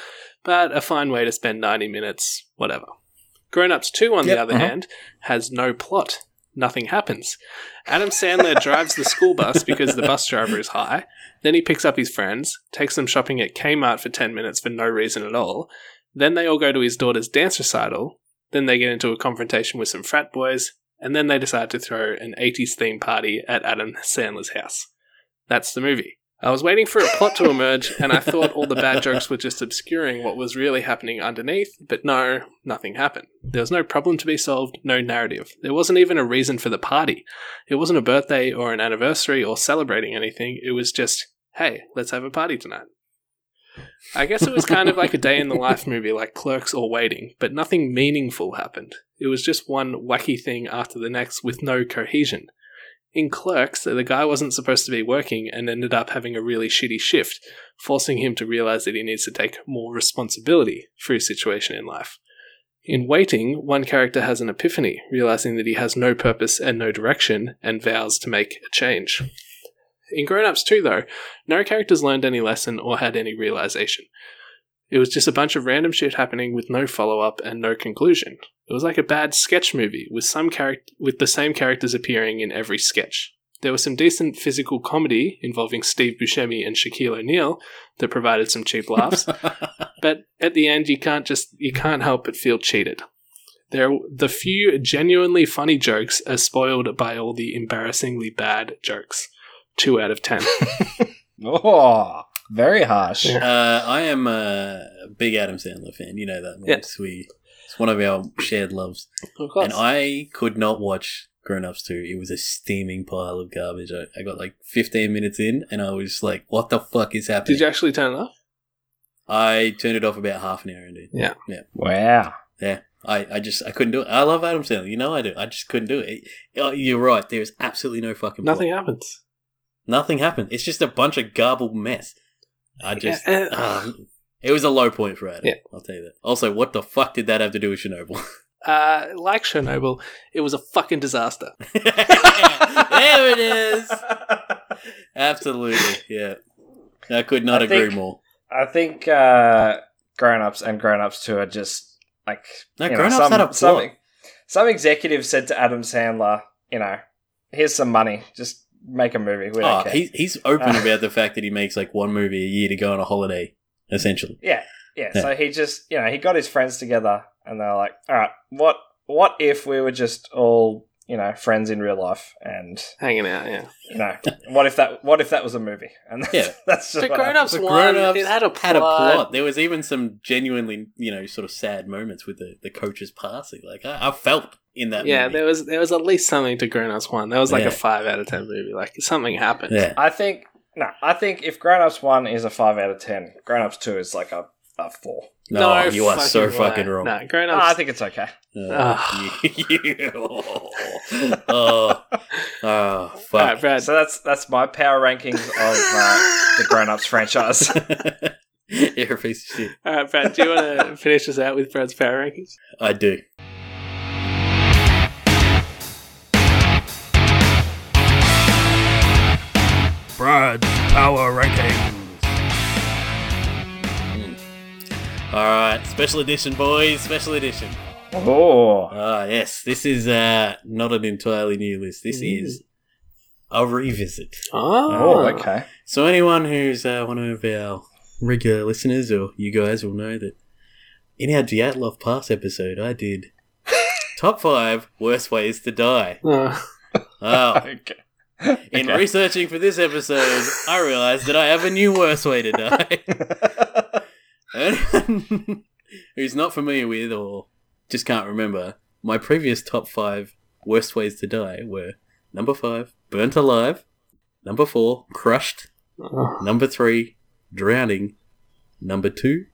but a fine way to spend 90 minutes, whatever. Grown Ups 2, on Yep, the other uh-huh. hand, has no plot. Nothing happens. Adam Sandler drives the school bus because the bus driver is high. Then he picks up his friends, takes them shopping at Kmart for 10 minutes for no reason at all. Then they all go to his daughter's dance recital. Then they get into a confrontation with some frat boys. And then they decide to throw an 80s theme party at Adam Sandler's house. That's the movie. I was waiting for a plot to emerge, and I thought all the bad jokes were just obscuring what was really happening underneath, but no, nothing happened. There was no problem to be solved, no narrative. There wasn't even a reason for the party. It wasn't a birthday or an anniversary or celebrating anything, it was just, hey, let's have a party tonight. I guess it was kind of like a day in the life movie like Clerks or Waiting, but nothing meaningful happened. It was just one wacky thing after the next with no cohesion. In Clerks, the guy wasn't supposed to be working and ended up having a really shitty shift, forcing him to realize that he needs to take more responsibility for his situation in life. In Waiting, one character has an epiphany, realizing that he has no purpose and no direction, and vows to make a change. In Grown Ups 2, though, no characters learned any lesson or had any realization. It was just a bunch of random shit happening with no follow up and no conclusion. It was like a bad sketch movie with some charac- with the same characters appearing in every sketch. There was some decent physical comedy involving Steve Buscemi and Shaquille O'Neal that provided some cheap laughs, but at the end you can't just you can't help but feel cheated. There, the few genuinely funny jokes are spoiled by all the embarrassingly bad jokes. Two out of ten. Oh, very harsh. Uh, I am a big Adam Sandler fan. You know that. Yeah. Morris. We it's one of our shared loves. Of course. And I could not watch Grown Ups 2. It was a steaming pile of garbage. I, I got like 15 minutes in and I was like, what the fuck is happening? Did you actually turn it off? I turned it off about half an hour into. Yeah. Yeah. Wow. Yeah. I, I just I couldn't do it. I love Adam Sandler. You know I do. I just couldn't do it. Oh, You're right. There's absolutely no fucking plot. Nothing happens. Nothing happened. It's just a bunch of garbled mess. I just uh, ah, it was a low point for Adam. Yeah. I'll tell you that. Also, what the fuck did that have to do with Chernobyl? Uh, like Chernobyl, it was a fucking disaster. there it is. Absolutely, yeah. I could not I agree think- more. I think uh, Grown Ups and Grown Ups too are just like. No, Grown Ups some, had a plot. Some, some executive said to Adam Sandler, you know, here's some money, just make a movie. We don't Oh, care. he's he's open Uh. about the fact that he makes like one movie a year to go on a holiday, essentially. Yeah, yeah. Yeah. So he just, you know, he got his friends together, and they're like, "All right, what, what if we were just all, you know, friends in real life, and Hanging out, yeah. you know, what if that, what if that was a movie?" And that's, Yeah. that's just But Grown Ups one, Grown Ups had a plot. had a plot. There was even some genuinely, you know, sort of sad moments with the, the coach's passing. Like I, I felt in that. Yeah, movie. there was there was at least something to Grown Ups one. That was like Yeah. a five out of ten movie. Like something happened. Yeah. I think no, I think if Grown Ups One is a five out of ten, Grown Ups Two is like a, a four. No, you are so way. fucking wrong. No, Grown Oh, I think it's okay. Uh, you- oh, oh, fuck. All right, Brad. So that's that's my power rankings of uh, the Grown Ups franchise. You're a piece of shit. All right, Brad. Do you want to finish us out with Brad's power rankings? I do. Brad's Power Rankings. All right, Special edition, boys. Special edition. Oh, Ah, yes. This is uh, not an entirely new list. This is a revisit. Oh, oh, okay. So anyone who's uh, one of our regular listeners, or you guys, will know that in our Dyatlov Pass episode, I did top five worst ways to die. Oh. Oh, Okay. in Okay. researching for this episode, I realized that I have a new worst way to die. Who's not familiar with or just can't remember, my previous top five worst ways to die were number five, burnt alive, number four, crushed, number three, drowning, number two,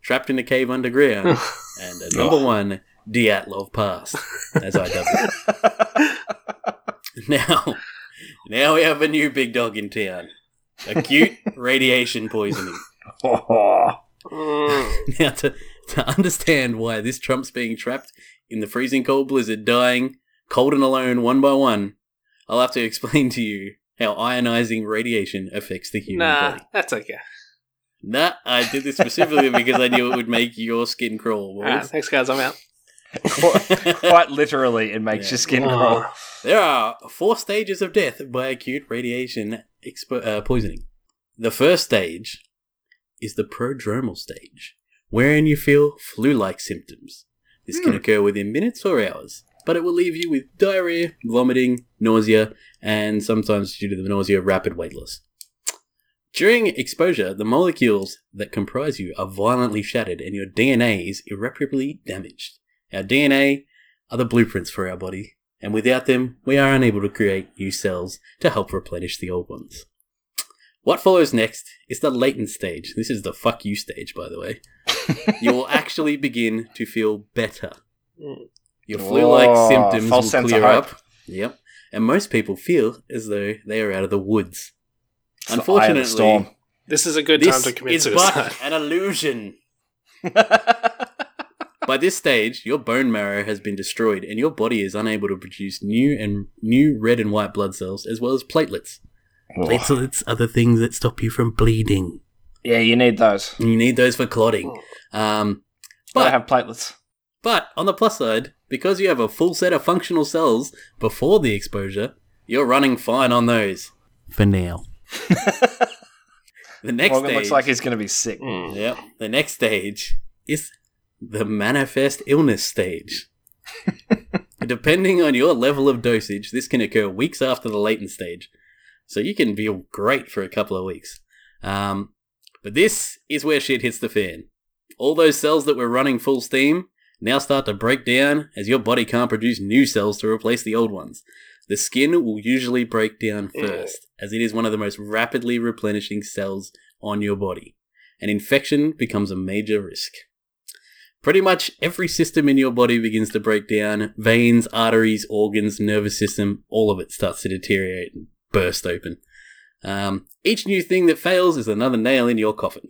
trapped in a cave underground, and uh, number one, Dyatlov Pass, as I dub it. Now, now we have a new big dog in town. Acute radiation poisoning. Now, to, to understand why this trumps being trapped in the freezing cold blizzard, dying, cold and alone, one by one, I'll have to explain to you how ionizing radiation affects the human Nah, body. that's okay. Nah, I did this specifically because I knew it would make your skin crawl, Alright, boys. thanks, guys. I'm out. quite, quite literally, it makes Yeah. your skin Oh. crawl. There are four stages of death by acute radiation expo- uh, poisoning. The first stage is the prodromal stage, wherein you feel flu like symptoms. This can Hmm. occur within minutes or hours, but it will leave you with diarrhea, vomiting, nausea, and sometimes, due to the nausea, rapid weight loss. During exposure, the molecules that comprise you are violently shattered and your DNA is irreparably damaged. Our DNA are the blueprints for our body, and without them, we are unable to create new cells to help replenish the old ones. What follows next is the latent stage. This is the fuck you stage, by the way. you will actually begin to feel better. Your flu-like Oh, symptoms will clear up. Yep. And most people feel as though they are out of the woods. It's the eye of the Unfortunately, storm. This is a good time to commit is suicide. but an illusion. By this stage, your bone marrow has been destroyed, and your body is unable to produce new and new red and white blood cells, as well as platelets. Platelets are the things that stop you from bleeding. yeah, you need those. You need those for clotting. Um, Gotta but have platelets. but on the plus side, because you have a full set of functional cells before the exposure, you're running fine on those. For now. the next Morgan stage, looks like he's going to be sick. Mm. Yep. The next stage is the manifest illness stage. Depending on your level of dosage, this can occur weeks after the latent stage. So you can feel great for a couple of weeks. Um, but this is where shit hits the fan. All those cells that were running full steam now start to break down as your body can't produce new cells to replace the old ones. The skin will usually break down first, as it is one of the most rapidly replenishing cells on your body and infection becomes a major risk. Pretty much every system in your body begins to break down veins, arteries, organs, nervous system, all of it starts to deteriorate and burst open. Um, each new thing that fails is another nail in your coffin.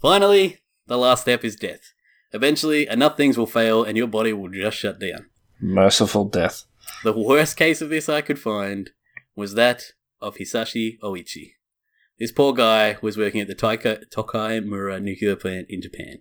Finally, the last step is death. Eventually, enough things will fail and your body will just shut down. Merciful death. The worst case of this I could find was that of Hisashi Ouchi. This poor guy was working at the Taika, Tokai Mura nuclear plant in Japan.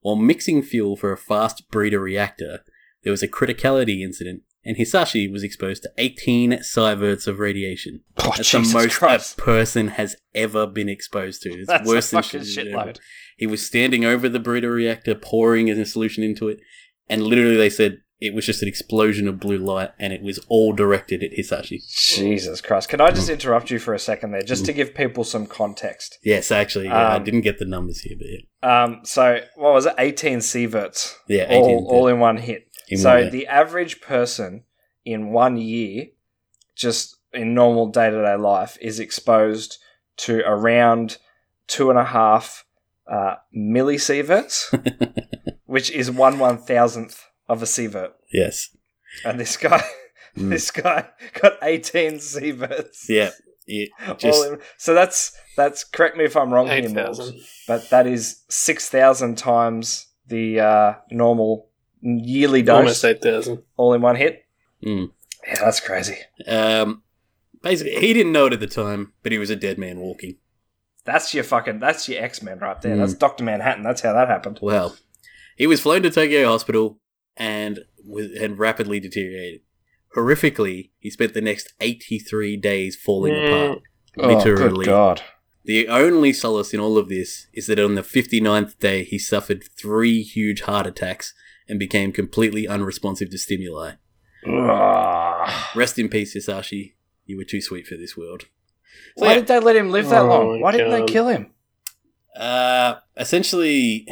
While mixing fuel for a fast breeder reactor, there was a criticality incident, and Hisashi was exposed to 18 sieverts of radiation. Oh, That's Jesus the most Christ. a person has ever been exposed to. It's That's worse than shit- shitload. He was standing over the breeder reactor, pouring a solution into it, and literally they said it was just an explosion of blue light, and it was all directed at Hisashi. Jesus Christ. Can I just interrupt you for a second there, just to give people some context? Yes, actually, yeah, I Um, didn't get the numbers here, but yeah, Um, so, what was it? 18 sieverts. yeah, 18, All, all in one hit. In so, the average person in one year, just in normal day to day life, is exposed to around two and a half uh, millisieverts, which is one one thousandth of a sievert. yes, And this guy, Mm. this guy got 18 sieverts. yeah, it just in- so that's that's correct me if I'm wrong here, Eight Mills, thousand. but that is six thousand times the uh, normal yearly dose, Almost eight thousand. all in one hit. Mm. Yeah, that's crazy. um, basically he didn't know it at the time, but he was a dead man walking. That's your fucking. That's your X Men right there. Mm. That's Doctor Manhattan. That's how that happened. Well, he was flown to Tokyo Hospital and was, had rapidly deteriorated. Horrifically, he spent the next 83 days falling Mm. apart. Oh, Literally. good God. The only solace in all of this is that on the 59th day, he suffered three huge heart attacks and became completely unresponsive to stimuli. Ugh. Rest in peace, Hisashi. You were too sweet for this world. So, Why yeah, did they let him live that Oh long? my Why didn't they kill him? uh, essentially,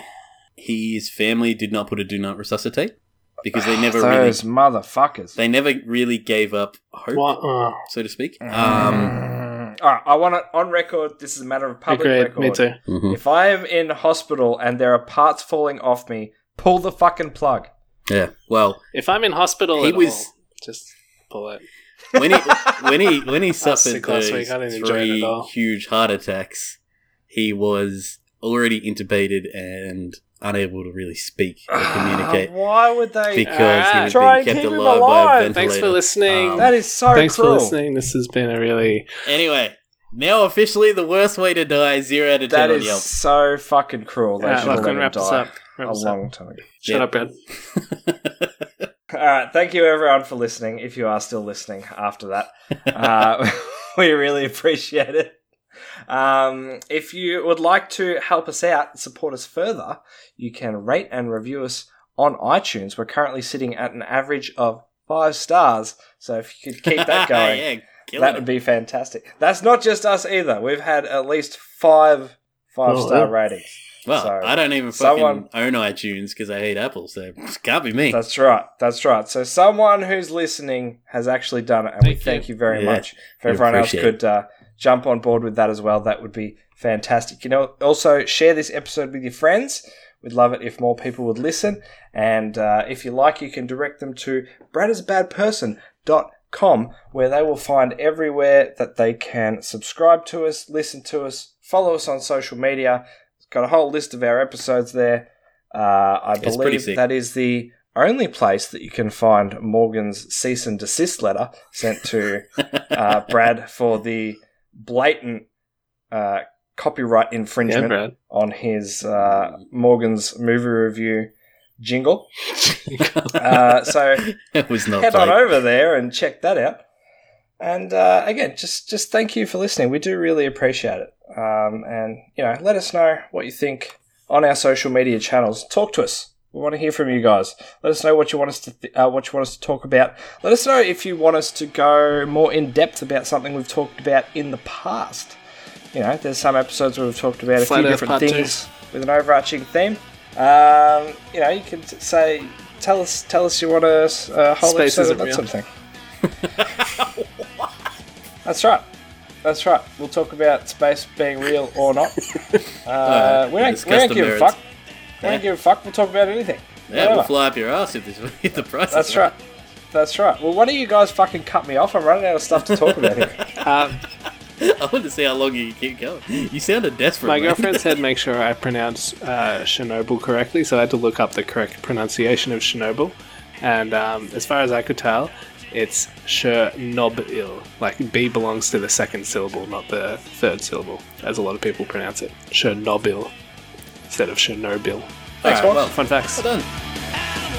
his family did not put a do not resuscitate because they never really Those motherfuckers. they never really gave up hope, What? Oh, so to speak. Um, Mm. All right, I want it on record. This is a matter of public agreed. record. Me too. mhm. If I am in hospital and there are parts falling off me, pull the fucking plug. Yeah. Well, If I'm in hospital, He at was- all, just pull it. when he when he when he suffered those week. I didn't enjoy it three huge heart attacks, he was already intubated and unable to really speak or communicate Why would they? because he was Try being kept keep him alive by a alive. Thanks for listening. Um, that is so Thanks cruel. for listening. This has been a really Anyway, now officially the worst way to die. Zero out of ten That on is Yelp. so fucking cruel. They Alright, should have let Lachlan, him wrap this die up. Wrap a this long time. Shut Yeah. up, Brad. All right, thank you everyone for listening. If you are still listening after that, uh, we really appreciate it. Um, if you would like to help us out, support us further, you can rate and review us on iTunes. We're currently sitting at an average of five stars. So if you could keep that going, yeah, that it. would be fantastic. That's not just us either. We've had at least five five star ratings. Well, So, I don't even fucking someone- own iTunes because I hate Apple, so it can't be me. That's right. That's right. So someone who's listening has actually done it, and we Thank you. you very Yeah, much. If everyone else could uh, jump on board with that as well, that would be fantastic. You know, also share this episode with your friends. We'd love it if more people would listen. And uh, if you like, you can direct them to bradisabadperson.com where they will find everywhere that they can subscribe to us, listen to us, follow us on social media. It's got a whole list of our episodes there. Uh, I pretty believe that is the only place that you can find Morgan's cease and desist letter sent to uh, Brad for the blatant uh, copyright infringement Brad. on his uh, Morgan's movie review jingle. Uh, so it was not. head on over there and check that out. And uh, again, just just thank you for listening. We do really appreciate it. Um, and you know, let us know what you think on our social media channels. Talk to us. We want to hear from you guys. Let us know what you want us to th- uh, what you want us to talk about. Let us know if you want us to go more in depth about something we've talked about in the past. You know, there's some episodes where we've talked about a Flat few Earth different Part Two. things with an overarching theme. Um, you know, you can t- say, tell us, tell us you want a s- a whole Space episode of that real. sort of thing. That's right. That's right. We'll talk about space being real or not. Uh, Alright, we don't, we don't the give a merits. fuck. We Yeah. don't give a fuck. We'll talk about anything. Yeah, we'll fly up your ass if, this, if the price. is That's right. That's right. Well, why don't you guys fucking cut me off? I'm running out of stuff to talk about here. Um, I want to see how long you can keep going. You sounded desperate. my man. girlfriend said make sure I pronounce uh, Chernobyl correctly, so I had to look up the correct pronunciation of Chernobyl. And um, as far as I could tell, it's Chernobyl. Like B belongs to the second syllable, not the third syllable, as a lot of people pronounce it. Chernobyl instead of Chernobyl. Alright, Mark. well, Fun facts. well done.